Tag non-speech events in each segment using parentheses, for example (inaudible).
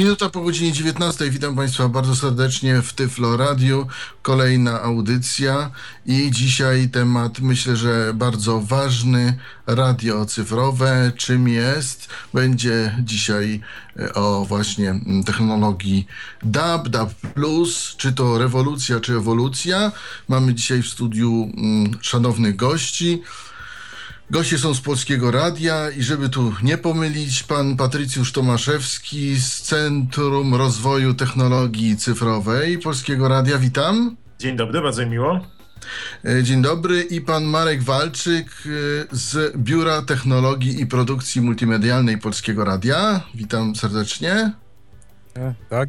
Minuta po godzinie 19. Witam Państwa bardzo serdecznie w Tyflo Radio. Kolejna audycja i dzisiaj temat myślę, że bardzo ważny. Radio cyfrowe. Czym jest? Będzie dzisiaj e, o właśnie mm, technologii DAB, DAB+, czy to rewolucja, czy ewolucja. Mamy dzisiaj w studiu mm, szanownych gości. Goście są z Polskiego Radia i żeby tu nie pomylić, pan Patrycjusz Tomaszewski z Centrum Rozwoju Technologii Cyfrowej Polskiego Radia. Witam. Dzień dobry, bardzo mi miło. E, dzień dobry i pan Marek Walczyk e, z Biura Technologii i Produkcji Multimedialnej Polskiego Radia. Witam serdecznie. E, tak,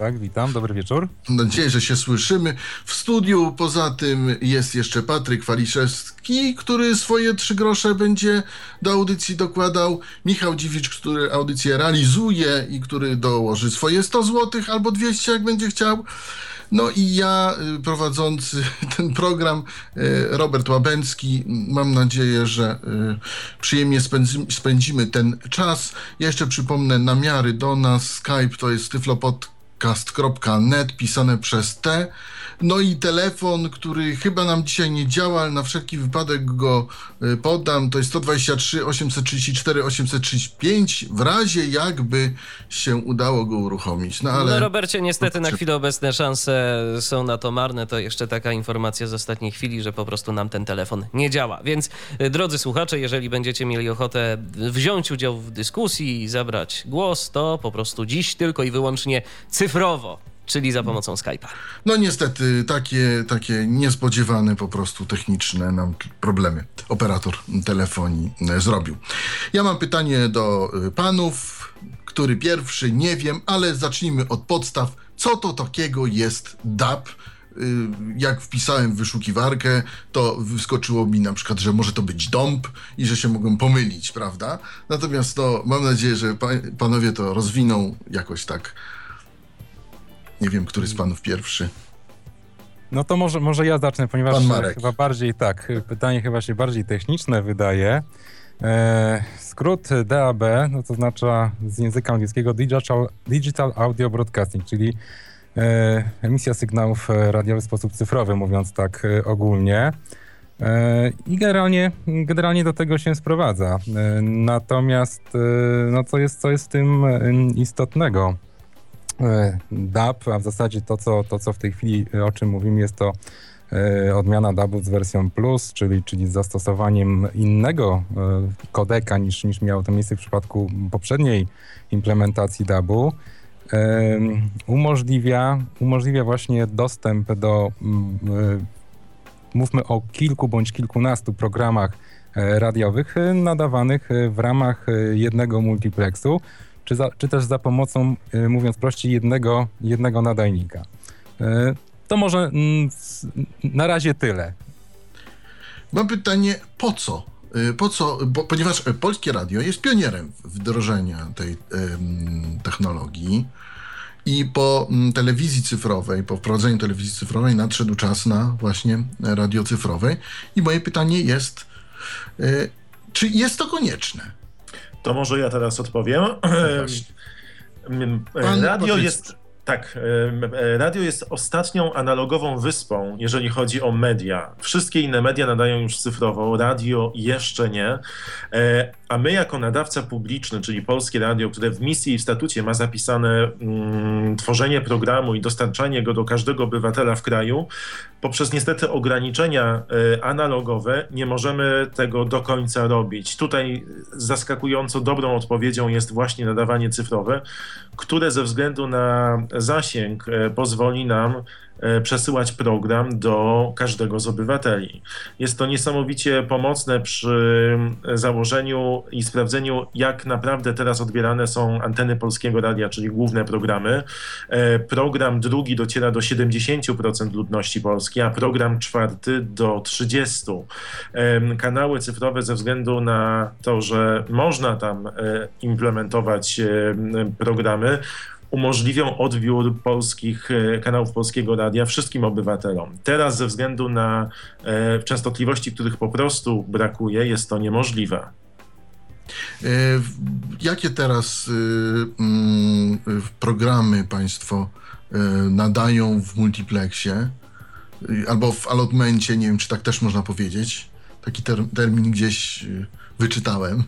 tak, witam, dobry wieczór. Mam nadzieję, że się słyszymy. W studiu poza tym jest jeszcze Patryk Waliszewski, który swoje trzy grosze będzie do audycji dokładał. Michał Dziwicz, który audycję realizuje i który dołoży swoje 100 zł albo 200, jak będzie chciał. No i ja y, prowadzący (laughs) ten program, y, Robert Łabęcki. Mam nadzieję, że y, przyjemnie spędzimy ten czas. Ja jeszcze przypomnę namiary do nas. Skype to jest tyflopod podcast.net pisane przez T. No i telefon, który chyba nam dzisiaj nie działa, ale na wszelki wypadek go y, podam. To jest 123 834 835 w razie jakby się udało go uruchomić. No ale... No Robercie, niestety na chwilę obecne szanse są na to marne. To jeszcze taka informacja z ostatniej chwili, że po prostu nam ten telefon nie działa. Więc y, drodzy słuchacze, jeżeli będziecie mieli ochotę wziąć udział w dyskusji i zabrać głos, to po prostu dziś tylko i wyłącznie cyfrowo czyli za pomocą Skype'a. No niestety, takie, takie niespodziewane po prostu techniczne nam problemy operator telefonii e, zrobił. Ja mam pytanie do e, panów, który pierwszy, nie wiem, ale zacznijmy od podstaw. Co to takiego jest DAP? E, jak wpisałem w wyszukiwarkę, to wyskoczyło mi na przykład, że może to być dąb i że się mogłem pomylić, prawda? Natomiast to mam nadzieję, że panowie to rozwiną jakoś tak nie wiem, który z panów pierwszy. No to może, może ja zacznę, ponieważ Pan Marek. chyba bardziej tak, pytanie chyba się bardziej techniczne wydaje. E, skrót DAB, no to znaczy z języka angielskiego Digital, Digital Audio Broadcasting, czyli e, emisja sygnałów radiowych w sposób cyfrowy, mówiąc tak e, ogólnie. E, I generalnie, generalnie do tego się sprowadza. E, natomiast, e, no co jest, co jest w tym istotnego? E, DAB, a w zasadzie to co, to, co w tej chwili e, o czym mówimy, jest to e, odmiana DAB z wersją Plus, czyli, czyli z zastosowaniem innego kodeka niż, niż miało to miejsce w przypadku poprzedniej implementacji DAB-u. Umożliwia, umożliwia właśnie dostęp do, mówmy o kilku bądź kilkunastu programach radiowych nadawanych w ramach jednego multiplexu czy, za, czy też za pomocą, y, mówiąc prościej, jednego, jednego nadajnika. Y, to może mm, na razie tyle. Mam pytanie, po co? Y, po co? Bo, ponieważ Polskie Radio jest pionierem wdrożenia tej technologii i po mm, telewizji cyfrowej, po wprowadzeniu telewizji cyfrowej nadszedł czas na właśnie radio cyfrowej. I moje pytanie jest, czy jest to konieczne? To może ja teraz odpowiem. (clears throat) No Radio jest tak, radio jest ostatnią analogową wyspą, jeżeli chodzi o media. Wszystkie inne media nadają już cyfrowo, radio jeszcze nie. E, a my, jako nadawca publiczny, czyli Polskie Radio, które w misji i w statucie ma zapisane mm, tworzenie programu i dostarczanie go do każdego obywatela w kraju, poprzez niestety ograniczenia y, analogowe nie możemy tego do końca robić. Tutaj zaskakująco dobrą odpowiedzią jest właśnie nadawanie cyfrowe, które ze względu na zasięg pozwoli nam przesyłać program do każdego z obywateli. Jest to niesamowicie pomocne przy założeniu i sprawdzeniu, jak naprawdę teraz odbierane są anteny polskiego radia, czyli główne programy. E, program drugi dociera do 70% ludności polskiej, a program czwarty do 30%. E, kanały cyfrowe ze względu na to, że można tam implementować programy, umożliwią odbiór polskich e, kanałów polskiego radia wszystkim obywatelom. Teraz ze względu na e, częstotliwości, których po prostu brakuje, jest to niemożliwe. E, jakie teraz mm, programy Państwo nadają w multiplexie albo w allotmencie, nie wiem czy tak też można powiedzieć? Taki termin gdzieś wyczytałem.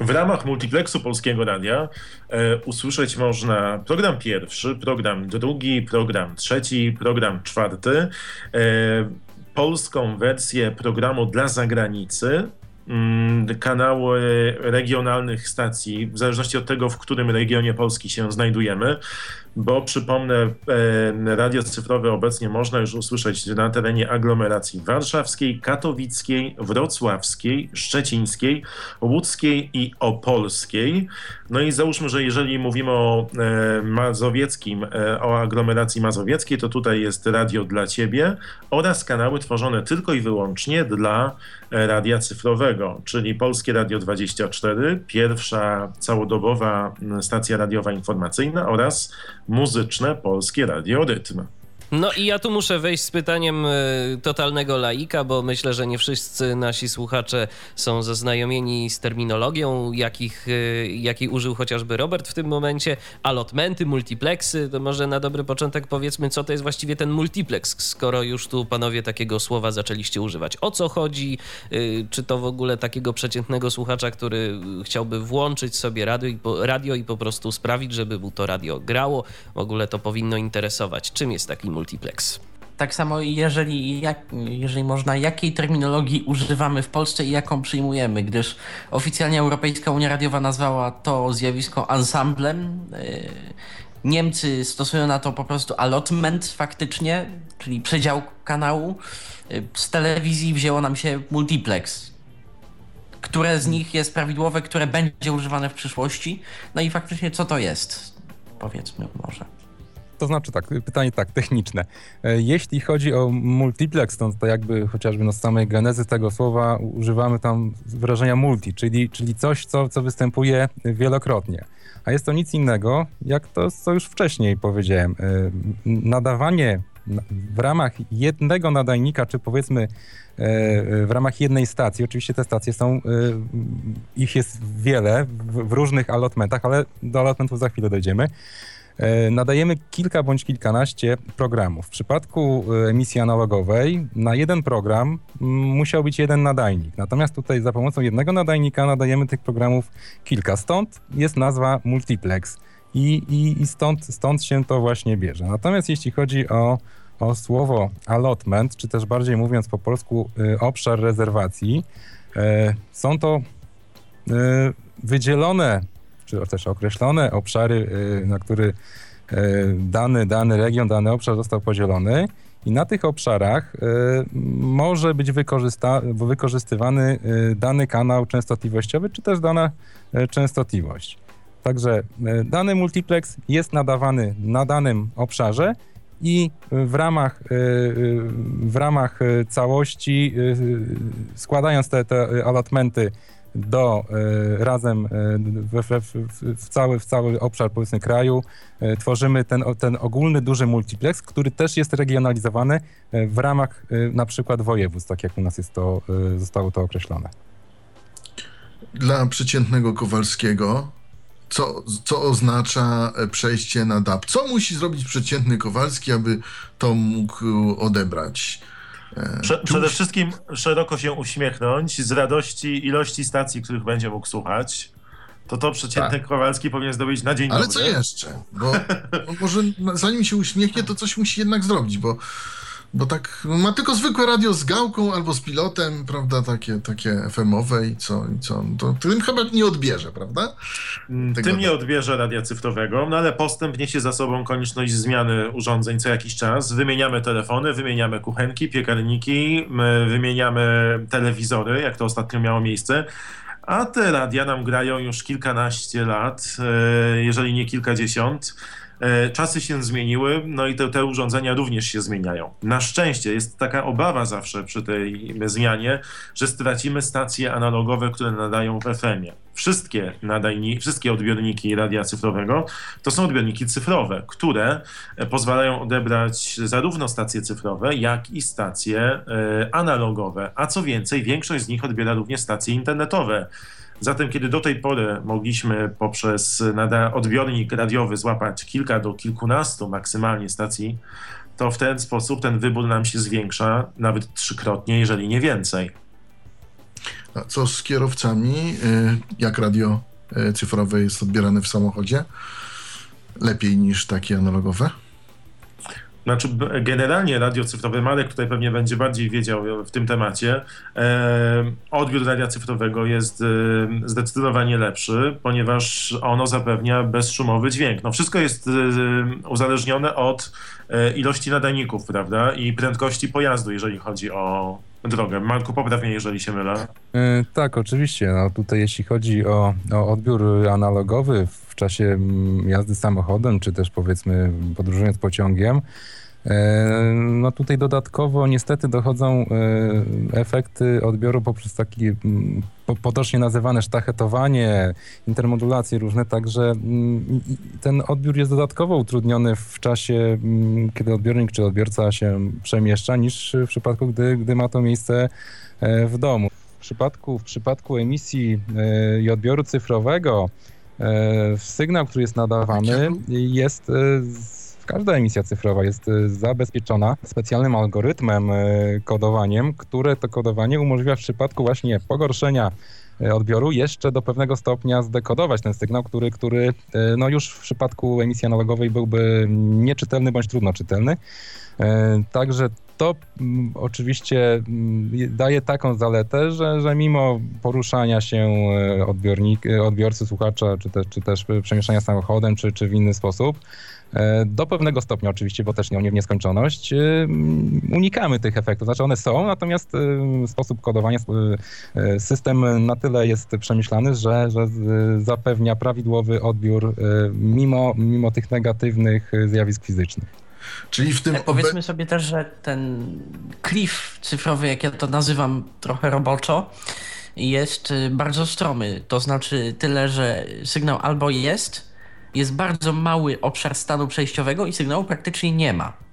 W ramach multiplexu Polskiego Radia e, usłyszeć można program pierwszy, program drugi, program trzeci, program czwarty, e, polską wersję programu dla zagranicy, mm, kanały regionalnych stacji, w zależności od tego, w którym regionie Polski się znajdujemy, bo przypomnę, e, radio cyfrowe obecnie można już usłyszeć na terenie aglomeracji warszawskiej, katowickiej, wrocławskiej, szczecińskiej, łódzkiej i opolskiej. No i załóżmy, że jeżeli mówimy o e, mazowieckim, e, o aglomeracji mazowieckiej, to tutaj jest radio dla ciebie oraz kanały tworzone tylko i wyłącznie dla radia cyfrowego, czyli Polskie Radio 24, pierwsza całodobowa stacja radiowa informacyjna oraz muzyczne Polskie Radio Rytm. No i ja tu muszę wejść z pytaniem e, totalnego laika, bo myślę, że nie wszyscy nasi słuchacze są zaznajomieni z terminologią, jakich, e, jakiej użył chociażby Robert w tym momencie. Allotmenty, multiplexy, to może na dobry początek powiedzmy, co to jest właściwie ten multiplex, skoro już tu panowie takiego słowa zaczęliście używać. O co chodzi? E, czy to w ogóle takiego przeciętnego słuchacza, który chciałby włączyć sobie radio i po, radio i po prostu sprawić, żeby mu to radio grało? W ogóle to powinno interesować. Czym jest taki multiplex. Tak samo jeżeli, jak, jeżeli można, jakiej terminologii używamy w Polsce i jaką przyjmujemy, gdyż oficjalnie Europejska Unia Radiowa nazwała to zjawisko ensemblem. Y, Niemcy stosują na to po prostu allotment faktycznie, czyli przedział kanału. Y, z telewizji wzięło nam się multiplex. Które z nich jest prawidłowe, które będzie używane w przyszłości? No i faktycznie co to jest? Powiedzmy może. To znaczy tak, pytanie tak, techniczne. E, jeśli chodzi o multiplex, to, to jakby chociażby z samej genezy tego słowa używamy tam wyrażenia multi, czyli, czyli coś, co, co występuje wielokrotnie. A jest to nic innego, jak to, co już wcześniej powiedziałem. E, nadawanie w ramach jednego nadajnika, czy powiedzmy e, w ramach jednej stacji, oczywiście te stacje są, ich jest wiele w, różnych allotmentach, ale do allotmentów za chwilę dojdziemy. E, nadajemy kilka bądź kilkanaście programów. W przypadku e, emisji analogowej na jeden program musiał być jeden nadajnik. Natomiast tutaj za pomocą jednego nadajnika nadajemy tych programów kilka. Stąd jest nazwa multiplex i, i, i stąd, stąd się to właśnie bierze. Natomiast jeśli chodzi o, o słowo allotment, czy też bardziej mówiąc po polsku y, obszar rezerwacji, są to wydzielone czy też określone obszary, y, na który y, dany, dany region, dany obszar został podzielony. I na tych obszarach y, może być wykorzystywany dany kanał częstotliwościowy, czy też dana częstotliwość. Także dany multiplex jest nadawany na danym obszarze i w ramach, w ramach całości, składając te, te allotmenty do e, razem w, w, w, cały, w cały obszar powiedzmy kraju e, tworzymy ten, ten ogólny duży multiplex, który też jest regionalizowany e, w ramach na przykład województw, tak jak u nas jest to, zostało to określone. Dla przeciętnego Kowalskiego co, co oznacza przejście na DAB? Co musi zrobić przeciętny Kowalski, aby to mógł odebrać? Prze przede wszystkim szeroko się uśmiechnąć z radości ilości stacji, których będzie mógł słuchać. To to przeciętny tak. Kowalski powinien zdobyć na dzień Ale dobry. co jeszcze? Bo, bo może zanim się uśmiechnie, to coś musi jednak zrobić, bo bo tak ma tylko zwykłe radio z gałką albo z pilotem, prawda, takie, takie FM-owe i co, i co, to tym chyba nie odbierze, prawda? Mm, Tego tym nie odbierze radia cyfrowego, no ale postęp niesie za sobą konieczność zmiany urządzeń co jakiś czas. Wymieniamy telefony, wymieniamy kuchenki, piekarniki, wymieniamy telewizory, jak to ostatnio miało miejsce. A te radia nam grają już kilkanaście lat, e, jeżeli nie kilkadziesiąt. E, czasy się zmieniły, no i te, te urządzenia również się zmieniają. Na szczęście jest taka obawa zawsze przy tej zmianie, że stracimy stacje analogowe, które nadają w FM-ie. Wszystkie, nadajni, wszystkie odbiorniki radia cyfrowego to są odbiorniki cyfrowe, które e, pozwalają odebrać zarówno stacje cyfrowe, jak i stacje e, analogowe. A co więcej, większość z nich odbiera również stacje internetowe. Zatem, kiedy do tej pory mogliśmy poprzez odbiornik radiowy złapać kilka do kilkunastu maksymalnie stacji, to w ten sposób ten wybór nam się zwiększa nawet trzykrotnie, jeżeli nie więcej. A co z kierowcami? Y, jak radio y, cyfrowe jest odbierane w samochodzie? Lepiej niż takie analogowe? Znaczy, generalnie radio cyfrowe, Marek tutaj pewnie będzie bardziej wiedział w tym temacie. E, odbiór radia cyfrowego jest e, zdecydowanie lepszy, ponieważ ono zapewnia bezszumowy dźwięk. No, wszystko jest e, uzależnione od ilości nadajników, prawda, i prędkości pojazdu, jeżeli chodzi o drogę. Marku, popraw mnie, jeżeli się mylę. tak, oczywiście. No, tutaj jeśli chodzi o, o odbiór analogowy w czasie mm, jazdy samochodem, czy też powiedzmy podróżując pociągiem, no tutaj dodatkowo niestety dochodzą e, efekty odbioru poprzez taki mm, potocznie nazywane sztachetowanie, intermodulacje różne, także mm, ten odbiór jest dodatkowo utrudniony w czasie, mm, kiedy odbiornik czy odbiorca się przemieszcza, niż w przypadku, gdy, gdy ma to miejsce e, w domu. W przypadku, w przypadku emisji i odbioru cyfrowego sygnał, który jest nadawany jest Każda emisja cyfrowa jest y, zabezpieczona specjalnym algorytmem, y, kodowaniem, które to kodowanie umożliwia w przypadku właśnie pogorszenia y, odbioru jeszcze do pewnego stopnia zdekodować ten sygnał, który, który no już w przypadku emisji analogowej byłby nieczytelny bądź trudno czytelny. Także to mm, oczywiście mm, daje taką zaletę, że, że mimo poruszania się odbiornik, odbiorcy, słuchacza, czy też, czy też przemieszczania samochodem, czy, czy w inny sposób, do pewnego stopnia oczywiście, bo też nie w nieskończoność, e, unikamy tych efektów. Znaczy one są, natomiast e, sposób kodowania, system na tyle jest przemyślany, że, że zapewnia prawidłowy odbiór mimo, mimo tych negatywnych zjawisk fizycznych. Czyli w tym. Powiedzmy sobie też, że ten cliff cyfrowy, jak ja to nazywam trochę roboczo, jest bardzo stromy. To znaczy tyle, że sygnał albo jest, jest bardzo mały obszar stanu przejściowego i sygnału praktycznie nie ma.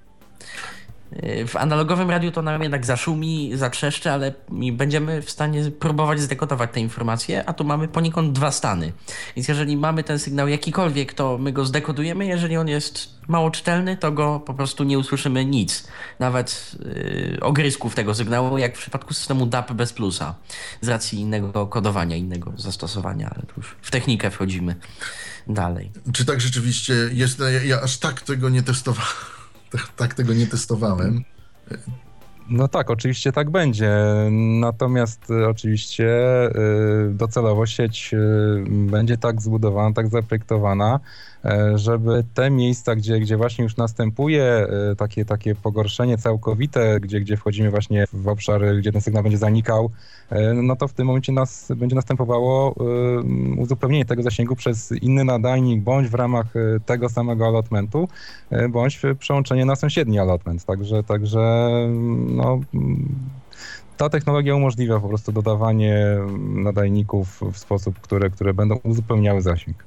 W analogowym radiu to nam jednak zaszumi, zatrzeszczy, ale będziemy w stanie próbować zdekodować te informacje, a tu mamy poniekąd dwa stany. Więc jeżeli mamy ten sygnał jakikolwiek, to my go zdekodujemy, jeżeli on jest mało czytelny, to go po prostu nie usłyszymy nic. Nawet yy, ogrysków tego sygnału, jak w przypadku systemu DAP bez plusa, z racji innego kodowania, innego zastosowania, ale tu już w technikę wchodzimy dalej. Czy tak rzeczywiście jest? Ja, ja aż tak tego nie testowałem. Tak, tak tego nie testowałem. No tak, oczywiście tak będzie. Natomiast y, oczywiście y, docelowo sieć y, będzie tak zbudowana, tak zaprojektowana, żeby te miejsca, gdzie, gdzie właśnie już następuje e, takie, takie pogorszenie całkowite, gdzie, gdzie wchodzimy właśnie w obszar, gdzie ten sygnał będzie zanikał, e, no to w tym momencie nas, będzie następowało uzupełnienie tego zasięgu przez inny nadajnik, bądź w ramach tego samego allotmentu, bądź przełączenie na sąsiedni allotment. Także, także no, ta technologia umożliwia po prostu dodawanie nadajników w sposób, które, które będą uzupełniały zasięg.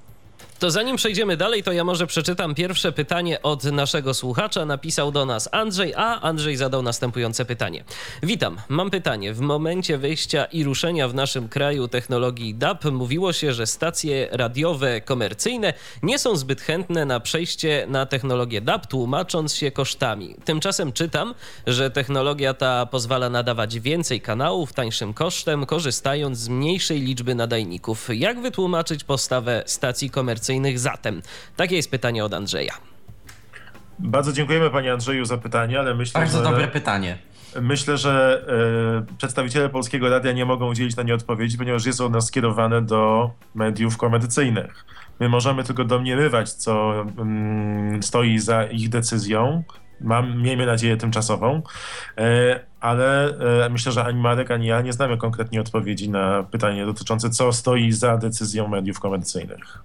To zanim przejdziemy dalej, to ja może przeczytam pierwsze pytanie od naszego słuchacza. Napisał do nas Andrzej, a Andrzej zadał następujące pytanie. Witam, mam pytanie. W momencie wejścia i ruszenia w naszym kraju technologii DAB mówiło się, że stacje radiowe komercyjne nie są zbyt chętne na przejście na technologię DAB, tłumacząc się kosztami. Tymczasem czytam, że technologia ta pozwala nadawać więcej kanałów tańszym kosztem, korzystając z mniejszej liczby nadajników. Jak wytłumaczyć postawę stacji komercyjnych? Zatem? Takie jest pytanie od Andrzeja. Bardzo dziękujemy Panie Andrzeju za pytanie, ale myślę, Bardzo że... dobre pytanie. Myślę, że y, przedstawiciele Polskiego Radia nie mogą udzielić na nie odpowiedzi, ponieważ jest ono skierowane do mediów komercyjnych. My możemy tylko domniemywać, co y, stoi za ich decyzją. Mam, miejmy nadzieję, tymczasową, y, ale myślę, że ani Marek, ani ja nie znamy konkretnie odpowiedzi na pytanie dotyczące, co stoi za decyzją mediów komercyjnych.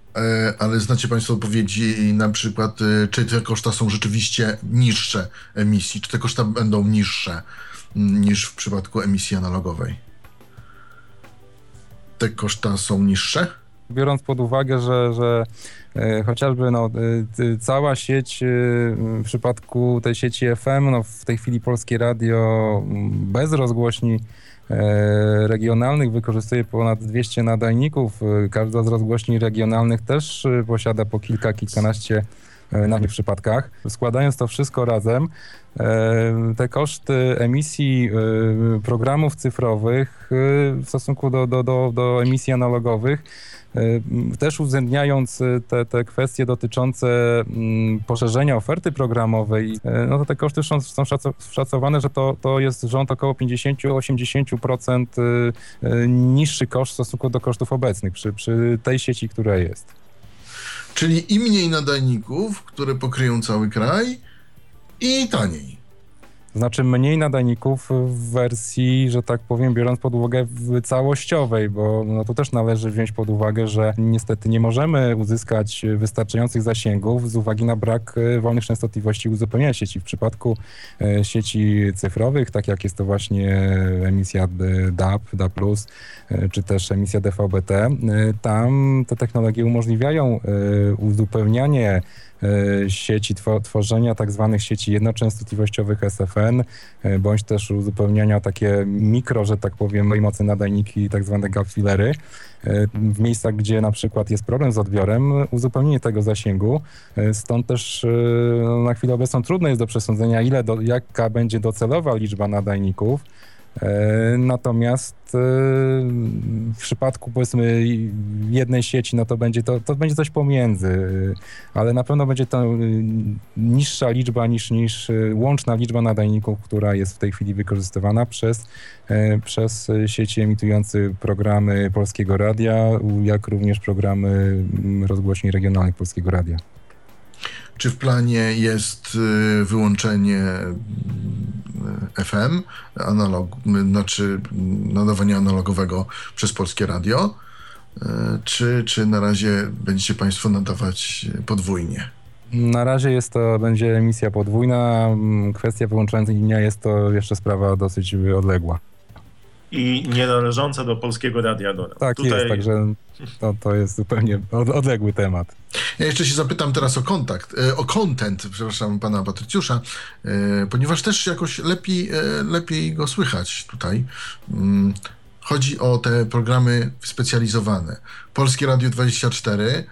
Ale znacie Państwo odpowiedzi na przykład, czy te koszta są rzeczywiście niższe emisji, czy te koszta będą niższe niż w przypadku emisji analogowej? Te koszta są niższe? Biorąc pod uwagę, że, że e, chociażby no, e, cała sieć e, w przypadku tej sieci FM, no w tej chwili Polskie Radio bez rozgłośni regionalnych wykorzystuje ponad 200 nadajników. Każda z rozgłośni regionalnych też posiada po kilka, kilkanaście na tych przypadkach. Składając to wszystko razem, te koszty emisji programów cyfrowych w stosunku do, do, do, do emisji analogowych też uwzględniając te, te kwestie dotyczące poszerzenia oferty programowej, no to te koszty są, są szacowane, że to, to jest rząd około 50-80% niższy koszt w stosunku do kosztów obecnych przy, przy tej sieci, która jest. Czyli i mniej nadajników, które pokryją cały kraj, i taniej. Znaczy mniej nadajników w wersji, że tak powiem, biorąc pod uwagę całościowej, bo no to też należy wziąć pod uwagę, że niestety nie możemy uzyskać wystarczających zasięgów z uwagi na brak e, wolnych częstotliwości uzupełniania sieci. W przypadku e, sieci cyfrowych, tak jak jest to właśnie emisja DAB, DAB+, e, czy też emisja DVB-T, tam te technologie umożliwiają uzupełnianie sieci, tworzenia tak zwanych sieci jednoczęstotliwościowych SFN, e, bądź też uzupełniania takie mikro, że tak powiem, mocy nadajniki, tak zwane gap fillery, e, w miejscach, gdzie na przykład jest problem z odbiorem, uzupełnienie tego zasięgu. Stąd też no, na chwilę obecną trudno jest do przesądzenia, ile do, jaka będzie docelowa liczba nadajników. E, natomiast e, w przypadku powiedzmy jednej sieci, no to będzie to, to będzie coś pomiędzy, e, ale na pewno będzie to niższa liczba niż, niż łączna liczba nadajników, która jest w tej chwili wykorzystywana przez, przez sieci emitujące programy Polskiego Radia, jak również programy rozgłośni regionalnych Polskiego Radia. Czy w planie jest wyłączenie FM, analog, znaczy nadawania analogowego przez Polskie Radio, czy, czy na razie będziecie Państwo nadawać podwójnie? Na razie jest to, będzie emisja podwójna. Kwestia wyłączenia jest to jeszcze sprawa dosyć odległa i nie należące do polskiego radia. Tak Tutaj... jest, także to, to jest zupełnie odległy temat. Ja jeszcze się zapytam teraz o kontakt, e, o content, przepraszam, pana Patrycjusza, e, ponieważ też jakoś lepiej, e, lepiej go słychać tutaj. Mm, chodzi o te programy specjalizowane. Polskie Radio 24.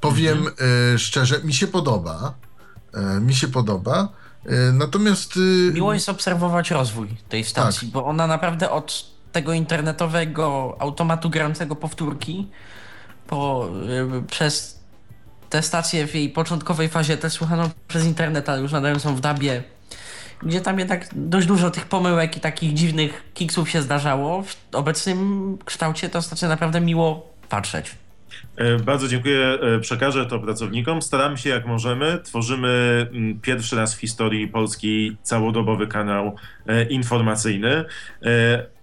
Powiem mhm. szczerze, mi się podoba. Mi się podoba. Natomiast. Miło jest obserwować rozwój tej stacji, tak. bo ona naprawdę od tego internetowego automatu grającego powtórki po, y, przez te stacje w jej początkowej fazie też słuchano przez internet, ale już nadal są w dabie, gdzie tam jednak dość dużo tych pomyłek i takich dziwnych kiksów się zdarzało. W obecnym kształcie to znaczy naprawdę miło patrzeć. E, bardzo dziękuję. E, przekażę to pracownikom. Staramy się jak możemy. Tworzymy mm, pierwszy raz w historii Polski całodobowy kanał e, informacyjny.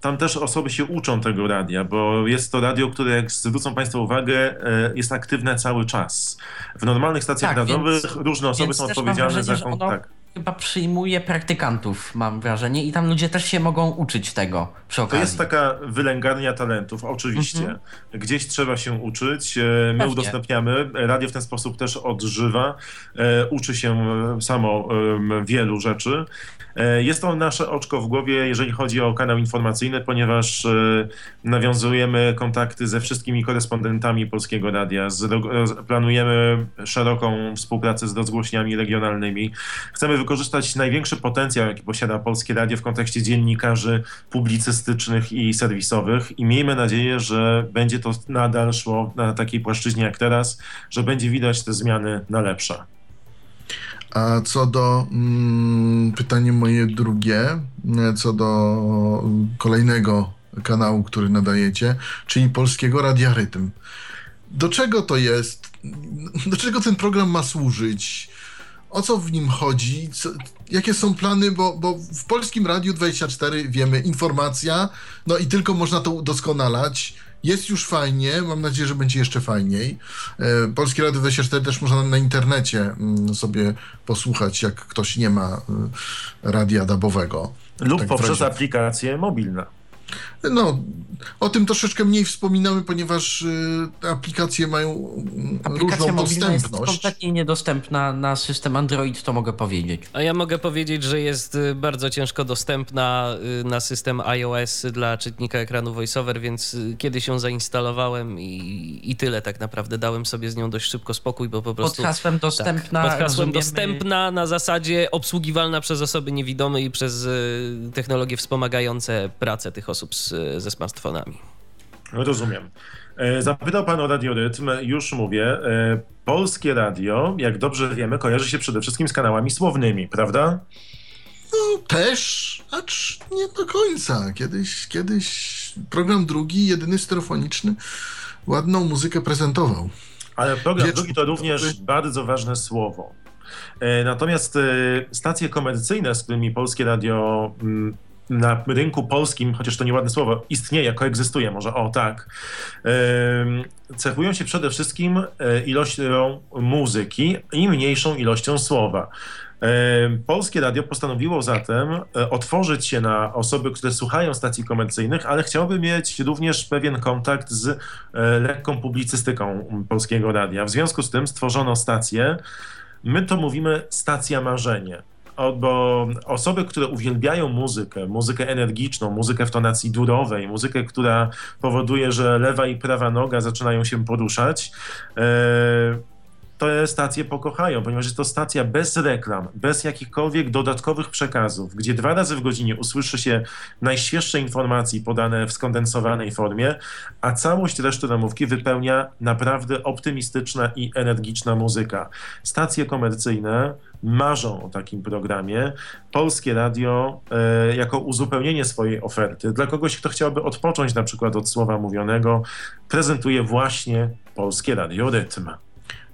Tam też osoby się uczą tego radia, bo jest to radio, które, jak zwrócą Państwo uwagę, jest aktywne cały czas. W normalnych stacjach tak, radiowych różne osoby są odpowiedzialne za kontakt chyba przyjmuje praktykantów, mam wrażenie, i tam ludzie też się mogą uczyć tego przy okazji. To jest taka wylęgarnia talentów, oczywiście. Mhm. Gdzieś trzeba się uczyć. E, my Pewnie. udostępniamy. Radio w ten sposób też odżywa. E, uczy się samo wielu rzeczy. E, jest to nasze oczko w głowie, jeżeli chodzi o kanał informacyjny, ponieważ nawiązujemy kontakty ze wszystkimi korespondentami Polskiego Radia. Planujemy szeroką współpracę z rozgłośniami regionalnymi. Chcemy wykorzystać największy potencjał, jaki posiada Polskie Radio w kontekście dziennikarzy publicystycznych i serwisowych i miejmy nadzieję, że będzie to nadal szło na takiej płaszczyźnie jak teraz, że będzie widać te zmiany na lepsze. A co do mm, pytanie moje drugie, co do kolejnego kanału, który nadajecie, czyli Polskiego Radia Rytm. Do czego to jest? Do czego ten program ma służyć? O co w nim chodzi? Co, jakie są plany? Bo, bo w Polskim Radiu 24 wiemy informacja, no i tylko można to udoskonalać. Jest już fajnie, mam nadzieję, że będzie jeszcze fajniej. E, Polskie Radio 24 też można na internecie mm, sobie posłuchać, jak ktoś nie ma e, radia dabowego. Lub tak poprzez aplikacje mobilne. No, o tym troszeczkę mniej wspominamy, ponieważ y, aplikacje mają mm, Aplikacja różną dostępność. jest kompletnie niedostępna na system Android, to mogę powiedzieć. A ja mogę powiedzieć, że jest y, bardzo ciężko dostępna y, na system iOS dla czytnika ekranu VoiceOver, więc y, kiedy się zainstalowałem i, i tyle tak naprawdę. Dałem sobie z nią dość szybko spokój, bo po prostu... Pod hasłem dostępna. Tak, pod hasłem rozumiemy... dostępna na zasadzie obsługiwalna przez osoby niewidome i przez technologie wspomagające pracę tych osób z ze smartfonami. Rozumiem. E, zapytał pan o radiorytm, już mówię. E, polskie radio, jak dobrze wiemy, kojarzy się przede wszystkim z kanałami słownymi, prawda? No też, acz nie do końca. Kiedyś, kiedyś program drugi, jedyny stereofoniczny, ładną muzykę prezentował. Ale program Wiecz... drugi to również bardzo ważne słowo. E, natomiast stacje komercyjne, z którymi polskie radio mm, na rynku polskim, chociaż to nieładne słowo, istnieje, koegzystuje, może o tak, cechują się przede wszystkim e, ilością muzyki i mniejszą ilością słowa. Polskie Radio postanowiło zatem e, otworzyć się na osoby, które słuchają stacji komercyjnych, ale chciałoby mieć również pewien kontakt z e, lekką publicystyką polskiego radia. W związku z tym stworzono stację. My to mówimy stacja marzenie bo osoby, które uwielbiają muzykę, muzykę energiczną, muzykę w tonacji durowej, muzykę, która powoduje, że lewa i prawa noga zaczynają się poruszać, e, te stacje pokochają, ponieważ jest to stacja bez reklam, bez jakichkolwiek dodatkowych przekazów, gdzie dwa razy w godzinie usłyszy się najświeższe informacje podane w skondensowanej formie, a całość reszty ramówki wypełnia naprawdę optymistyczna i energiczna muzyka. Stacje komercyjne marzą o takim programie. Polskie radio e, jako uzupełnienie swojej oferty dla kogoś, kto chciałby odpocząć na przykład od słowa mówionego, prezentuje właśnie Polskie Radio Rytm.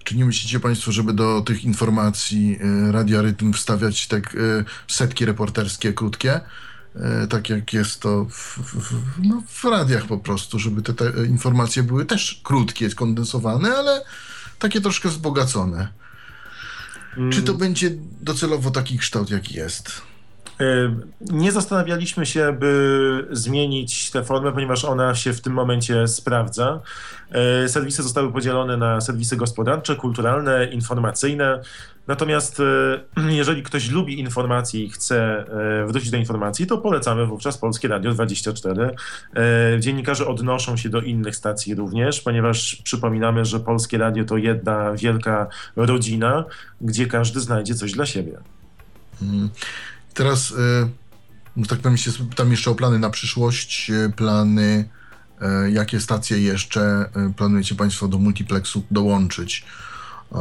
Czy nie myślicie Państwo, żeby do tych informacji e, Radia Rytm wstawiać tak e, setki reporterskie, krótkie? E, tak jak jest to w, w, no, w radiach po prostu, żeby te, te informacje były też krótkie, skondensowane, ale takie troszkę wzbogacone. Mm. Czy to mm. będzie docelowo taki kształt, jaki jest? Nie zastanawialiśmy się, by zmienić tę formę, ponieważ ona się w tym momencie sprawdza. Serwisy zostały podzielone na serwisy gospodarcze, kulturalne, informacyjne. Natomiast jeżeli ktoś lubi informacji i chce wrócić do informacji, to polecamy wówczas Polskie Radio 24. Dziennikarze odnoszą się do innych stacji również, ponieważ przypominamy, że Polskie Radio to jedna wielka rodzina, gdzie każdy znajdzie coś dla siebie. Hmm. Teraz, no tak powiem, się pytam jeszcze o plany na przyszłość, plany E, jakie stacje jeszcze e, planujecie Państwo do multiplexu dołączyć e,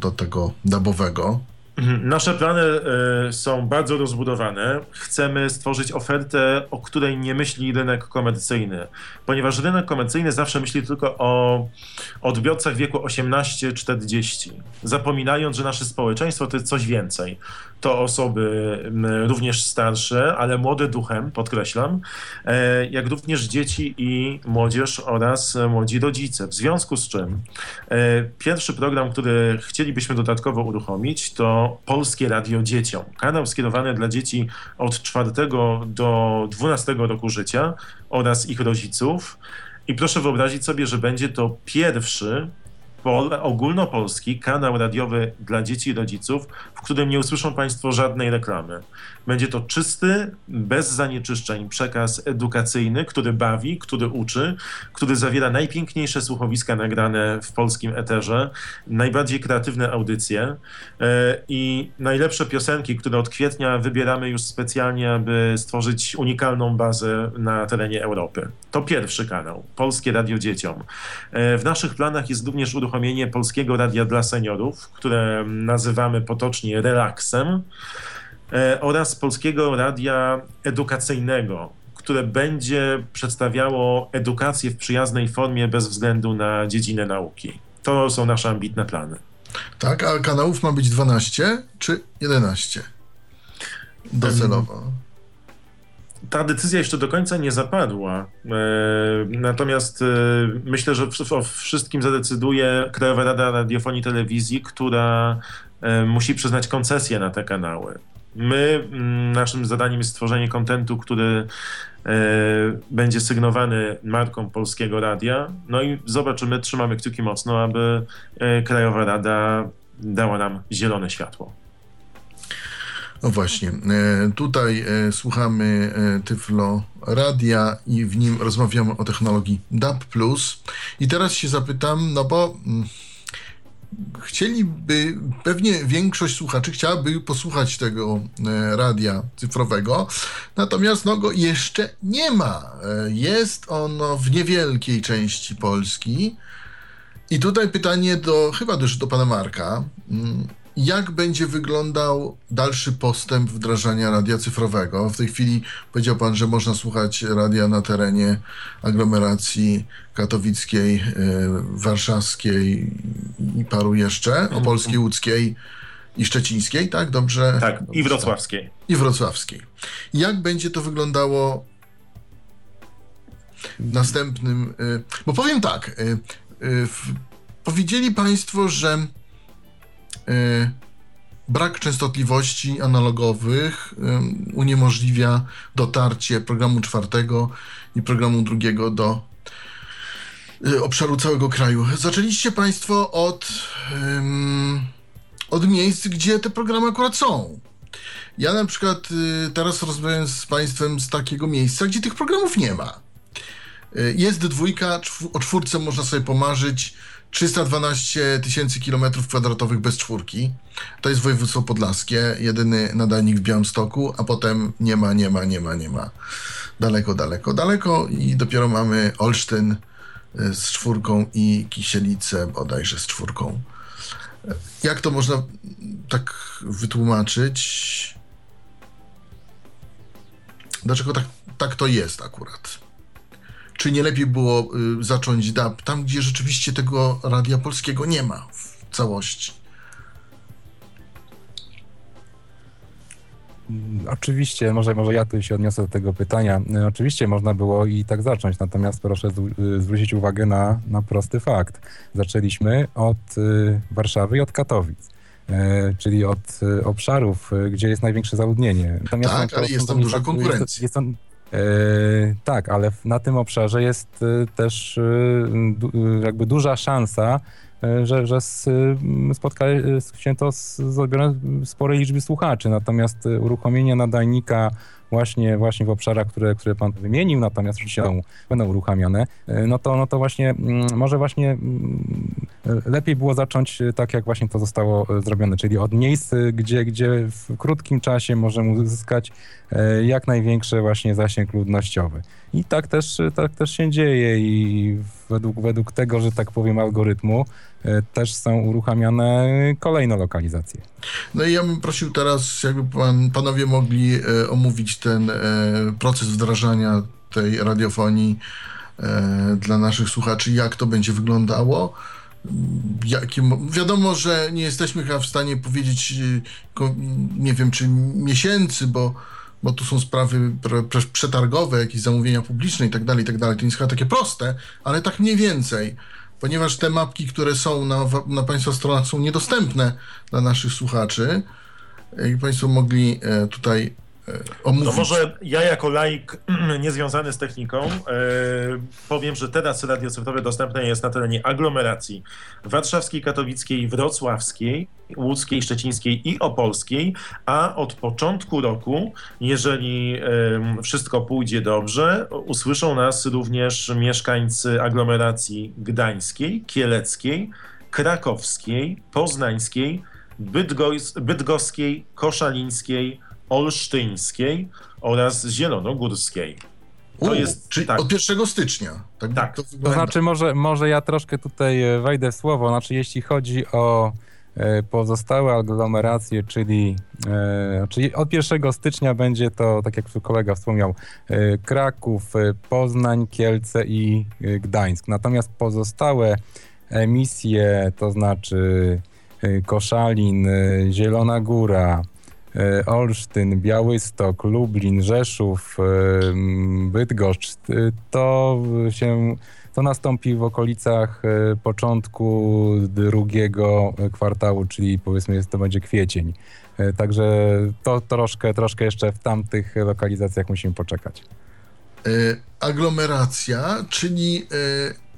do tego dabowego? Mhm. Nasze plany są bardzo rozbudowane. Chcemy stworzyć ofertę, o której nie myśli rynek komercyjny, ponieważ rynek komercyjny zawsze myśli tylko o odbiorcach wieku 18-40, zapominając, że nasze społeczeństwo to jest coś więcej to osoby również starsze, ale młode duchem, podkreślam, e, jak również dzieci i młodzież oraz młodzi rodzice. W związku z czym e, pierwszy program, który chcielibyśmy dodatkowo uruchomić, to Polskie Radio Dzieciom. Kanał skierowany dla dzieci od 4 do 12 roku życia oraz ich rodziców. I proszę wyobrazić sobie, że będzie to pierwszy pol, ogólnopolski kanał radiowy dla dzieci i rodziców, w którym nie usłyszą Państwo żadnej reklamy. Będzie to czysty, bez zanieczyszczeń przekaz edukacyjny, który bawi, który uczy, który zawiera najpiękniejsze słuchowiska nagrane w polskim eterze, najbardziej kreatywne audycje e, i najlepsze piosenki, które od kwietnia wybieramy już specjalnie, aby stworzyć unikalną bazę na terenie Europy. To pierwszy kanał, Polskie Radio Dzieciom. E, w naszych planach jest również uruchomienie Polskiego Radia dla Seniorów, które nazywamy potocznie Relaksem oraz Polskiego Radia Edukacyjnego, które będzie przedstawiało edukację w przyjaznej formie bez względu na dziedzinę nauki. To są nasze ambitne plany. Tak, a kanałów ma być 12 czy 11? Docelowo. Ta decyzja jeszcze do końca nie zapadła. E, natomiast e, myślę, że o wszystkim zadecyduje Krajowa Rada Radiofonii i Telewizji, która e, musi przyznać koncesję na te kanały. My, mm, naszym zadaniem jest stworzenie kontentu, który będzie sygnowany marką Polskiego Radia. No i zobaczymy, trzymamy kciuki mocno, aby Krajowa Rada dała nam zielone światło. No właśnie, e, tutaj e, słuchamy e, Tyflo Radia i w nim rozmawiamy o technologii DAB+. I teraz się zapytam, no bo mm, chcieliby, pewnie większość słuchaczy chciałaby posłuchać tego radia cyfrowego, natomiast no go jeszcze nie ma. Jest ono w niewielkiej części Polski. I tutaj pytanie do, chyba też do pana Marka. Jak będzie wyglądał dalszy postęp wdrażania radia cyfrowego? W tej chwili powiedział Pan, że można słuchać radia na terenie aglomeracji katowickiej, e, warszawskiej i paru jeszcze, mhm. opolskiej, łódzkiej i szczecińskiej, tak? Dobrze? Tak, Dobrze, i wrocławskiej. I wrocławskiej. Jak będzie to wyglądało w następnym... E, bo powiem tak, e, powiedzieli Państwo, że brak częstotliwości analogowych y, uniemożliwia dotarcie programu czwartego i programu drugiego do y, obszaru całego kraju. Zaczęliście Państwo od, od miejsc, gdzie te programy akurat są. Ja na przykład teraz rozmawiam z Państwem z takiego miejsca, gdzie tych programów nie ma. Jest dwójka, o czwórce można sobie pomarzyć 312 tysięcy kilometrów kwadratowych bez czwórki. To jest województwo podlaskie, jedyny nadajnik w Białymstoku, a potem nie ma, nie ma, nie ma, nie ma. Daleko, daleko, daleko i dopiero mamy Olsztyn e, z czwórką i Kisielicę bodajże z czwórką. Jak to można tak wytłumaczyć? Dlaczego tak, tak to jest akurat? Czy nie lepiej było y, zacząć DAB tam, gdzie rzeczywiście tego radia polskiego nie ma w całości? Mm, oczywiście, może, może ja tu się odniosę do tego pytania. Y, oczywiście można było i tak zacząć, natomiast proszę y, zwrócić uwagę na, na prosty fakt. Zaczęliśmy od Warszawy i od Katowic. czyli od obszarów, gdzie jest największe zaludnienie. Natomiast tak, ale jest tam duża konkurencja. Jest, jest E, tak, ale na tym obszarze jest e, też e, jakby duża szansa, że, że spotka się to z odbiorem sporej liczby słuchaczy. Natomiast uruchomienie nadajnika właśnie, właśnie w obszarach, które, które pan wymienił, natomiast oczywiście będą, uruchamiane, no to, no to właśnie mm, może właśnie mm, lepiej było zacząć tak, jak właśnie to zostało zrobione, czyli od miejsc, gdzie, gdzie w krótkim czasie możemy uzyskać jak największy właśnie zasięg ludnościowy. I tak też, tak też się dzieje i według, według tego, że tak powiem, algorytmu e, też są uruchamiane kolejne lokalizacje. No i ja bym prosił teraz, jakby pan, panowie mogli e, omówić ten e, proces wdrażania tej radiofonii e, dla naszych słuchaczy, jak to będzie wyglądało. Jakim, wiadomo, że nie jesteśmy chyba w stanie powiedzieć, e, nie wiem, czy miesięcy, bo bo tu są sprawy przetargowe, jakieś zamówienia publiczne i tak dalej, i tak dalej. To nie jest chyba takie proste, ale tak mniej więcej, ponieważ te mapki, które są na, na Państwa stronach są niedostępne dla naszych słuchaczy. I Państwo mogli e, tutaj omówić. No może ja jako laik (clears throat) niezwiązany z techniką e, powiem, że teraz radio cyfrowe dostępne jest na terenie aglomeracji warszawskiej, katowickiej, wrocławskiej, łódzkiej, szczecińskiej i opolskiej, a od początku roku, jeżeli e, wszystko pójdzie dobrze, usłyszą nas również mieszkańcy aglomeracji gdańskiej, kieleckiej, krakowskiej, poznańskiej, bydgos bydgoskiej, koszalińskiej, olsztyńskiej oraz zielonogórskiej. To U, jest czyli tak. od 1 stycznia. Tak, tak. To, to, znaczy, może, może ja troszkę tutaj e, wejdę w słowo. Znaczy, jeśli chodzi o e, pozostałe aglomeracje, czyli, e, czyli od 1 stycznia będzie to, tak jak tu kolega wspomniał, Kraków, Poznań, Kielce i Gdańsk. Natomiast pozostałe emisje, to znaczy Koszalin, Zielona Góra, Olsztyn, Białystok, Lublin, Rzeszów, e, Bydgoszcz, e, to się to nastąpi w okolicach początku drugiego kwartału, czyli powiedzmy jest, to będzie kwiecień. Także to troszkę, troszkę jeszcze w tamtych lokalizacjach musimy poczekać. Aglomeracja, czyli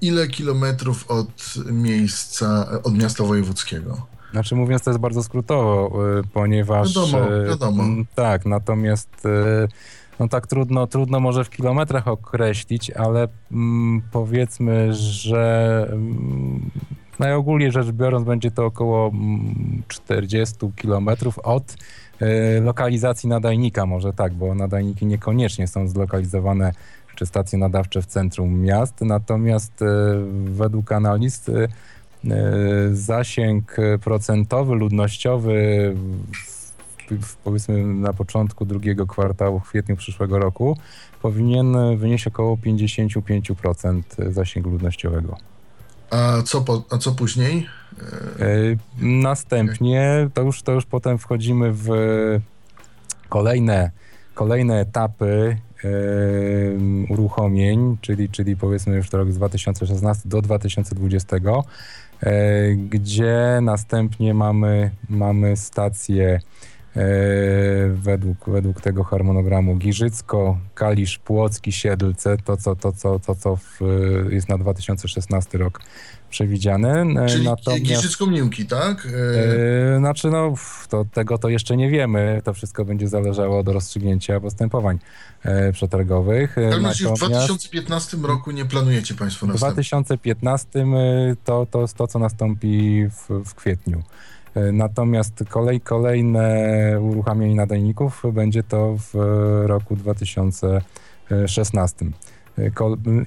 ile kilometrów od miejsca, od miasta wojewódzkiego? Znaczy mówiąc to jest bardzo skrótowo, y, ponieważ... Wiadomo, y, wiadomo. Tak, natomiast y, no tak trudno, trudno może w kilometrach określić, ale mm, powiedzmy, że mm, najogólniej rzecz biorąc będzie to około 40 mm, kilometrów od lokalizacji nadajnika, może tak, bo nadajniki niekoniecznie są zlokalizowane czy stacje nadawcze w centrum miast, natomiast według analiz zasięg procentowy, ludnościowy w, powiedzmy na początku drugiego kwartału, w kwietniu przyszłego roku powinien wynieść około 55% zasięgu ludnościowego. A co, po, a co później? E, następnie to już, to już potem wchodzimy w kolejne, kolejne etapy e, uruchomień, czyli, czyli powiedzmy już rok z 2016 do 2020 E, gdzie następnie mamy, mamy stację e, według, według tego harmonogramu. Giżycko, Kalisz, Płocki, Siedlce, to co, to, co, to, co w, jest na 2016 rok przewidziane. E, Czyli Natomiast, Giżycko-Mniłki, tak? E, znaczy, no, to, tego to jeszcze nie wiemy. To wszystko będzie zależało od rozstrzygnięcia postępowań e, przetargowych. Natomiast w 2015 roku nie planujecie Państwo następny? W 2015 to, to to, co nastąpi w, w kwietniu. Natomiast kolej, kolejne uruchamianie nadajników będzie to w roku 2016.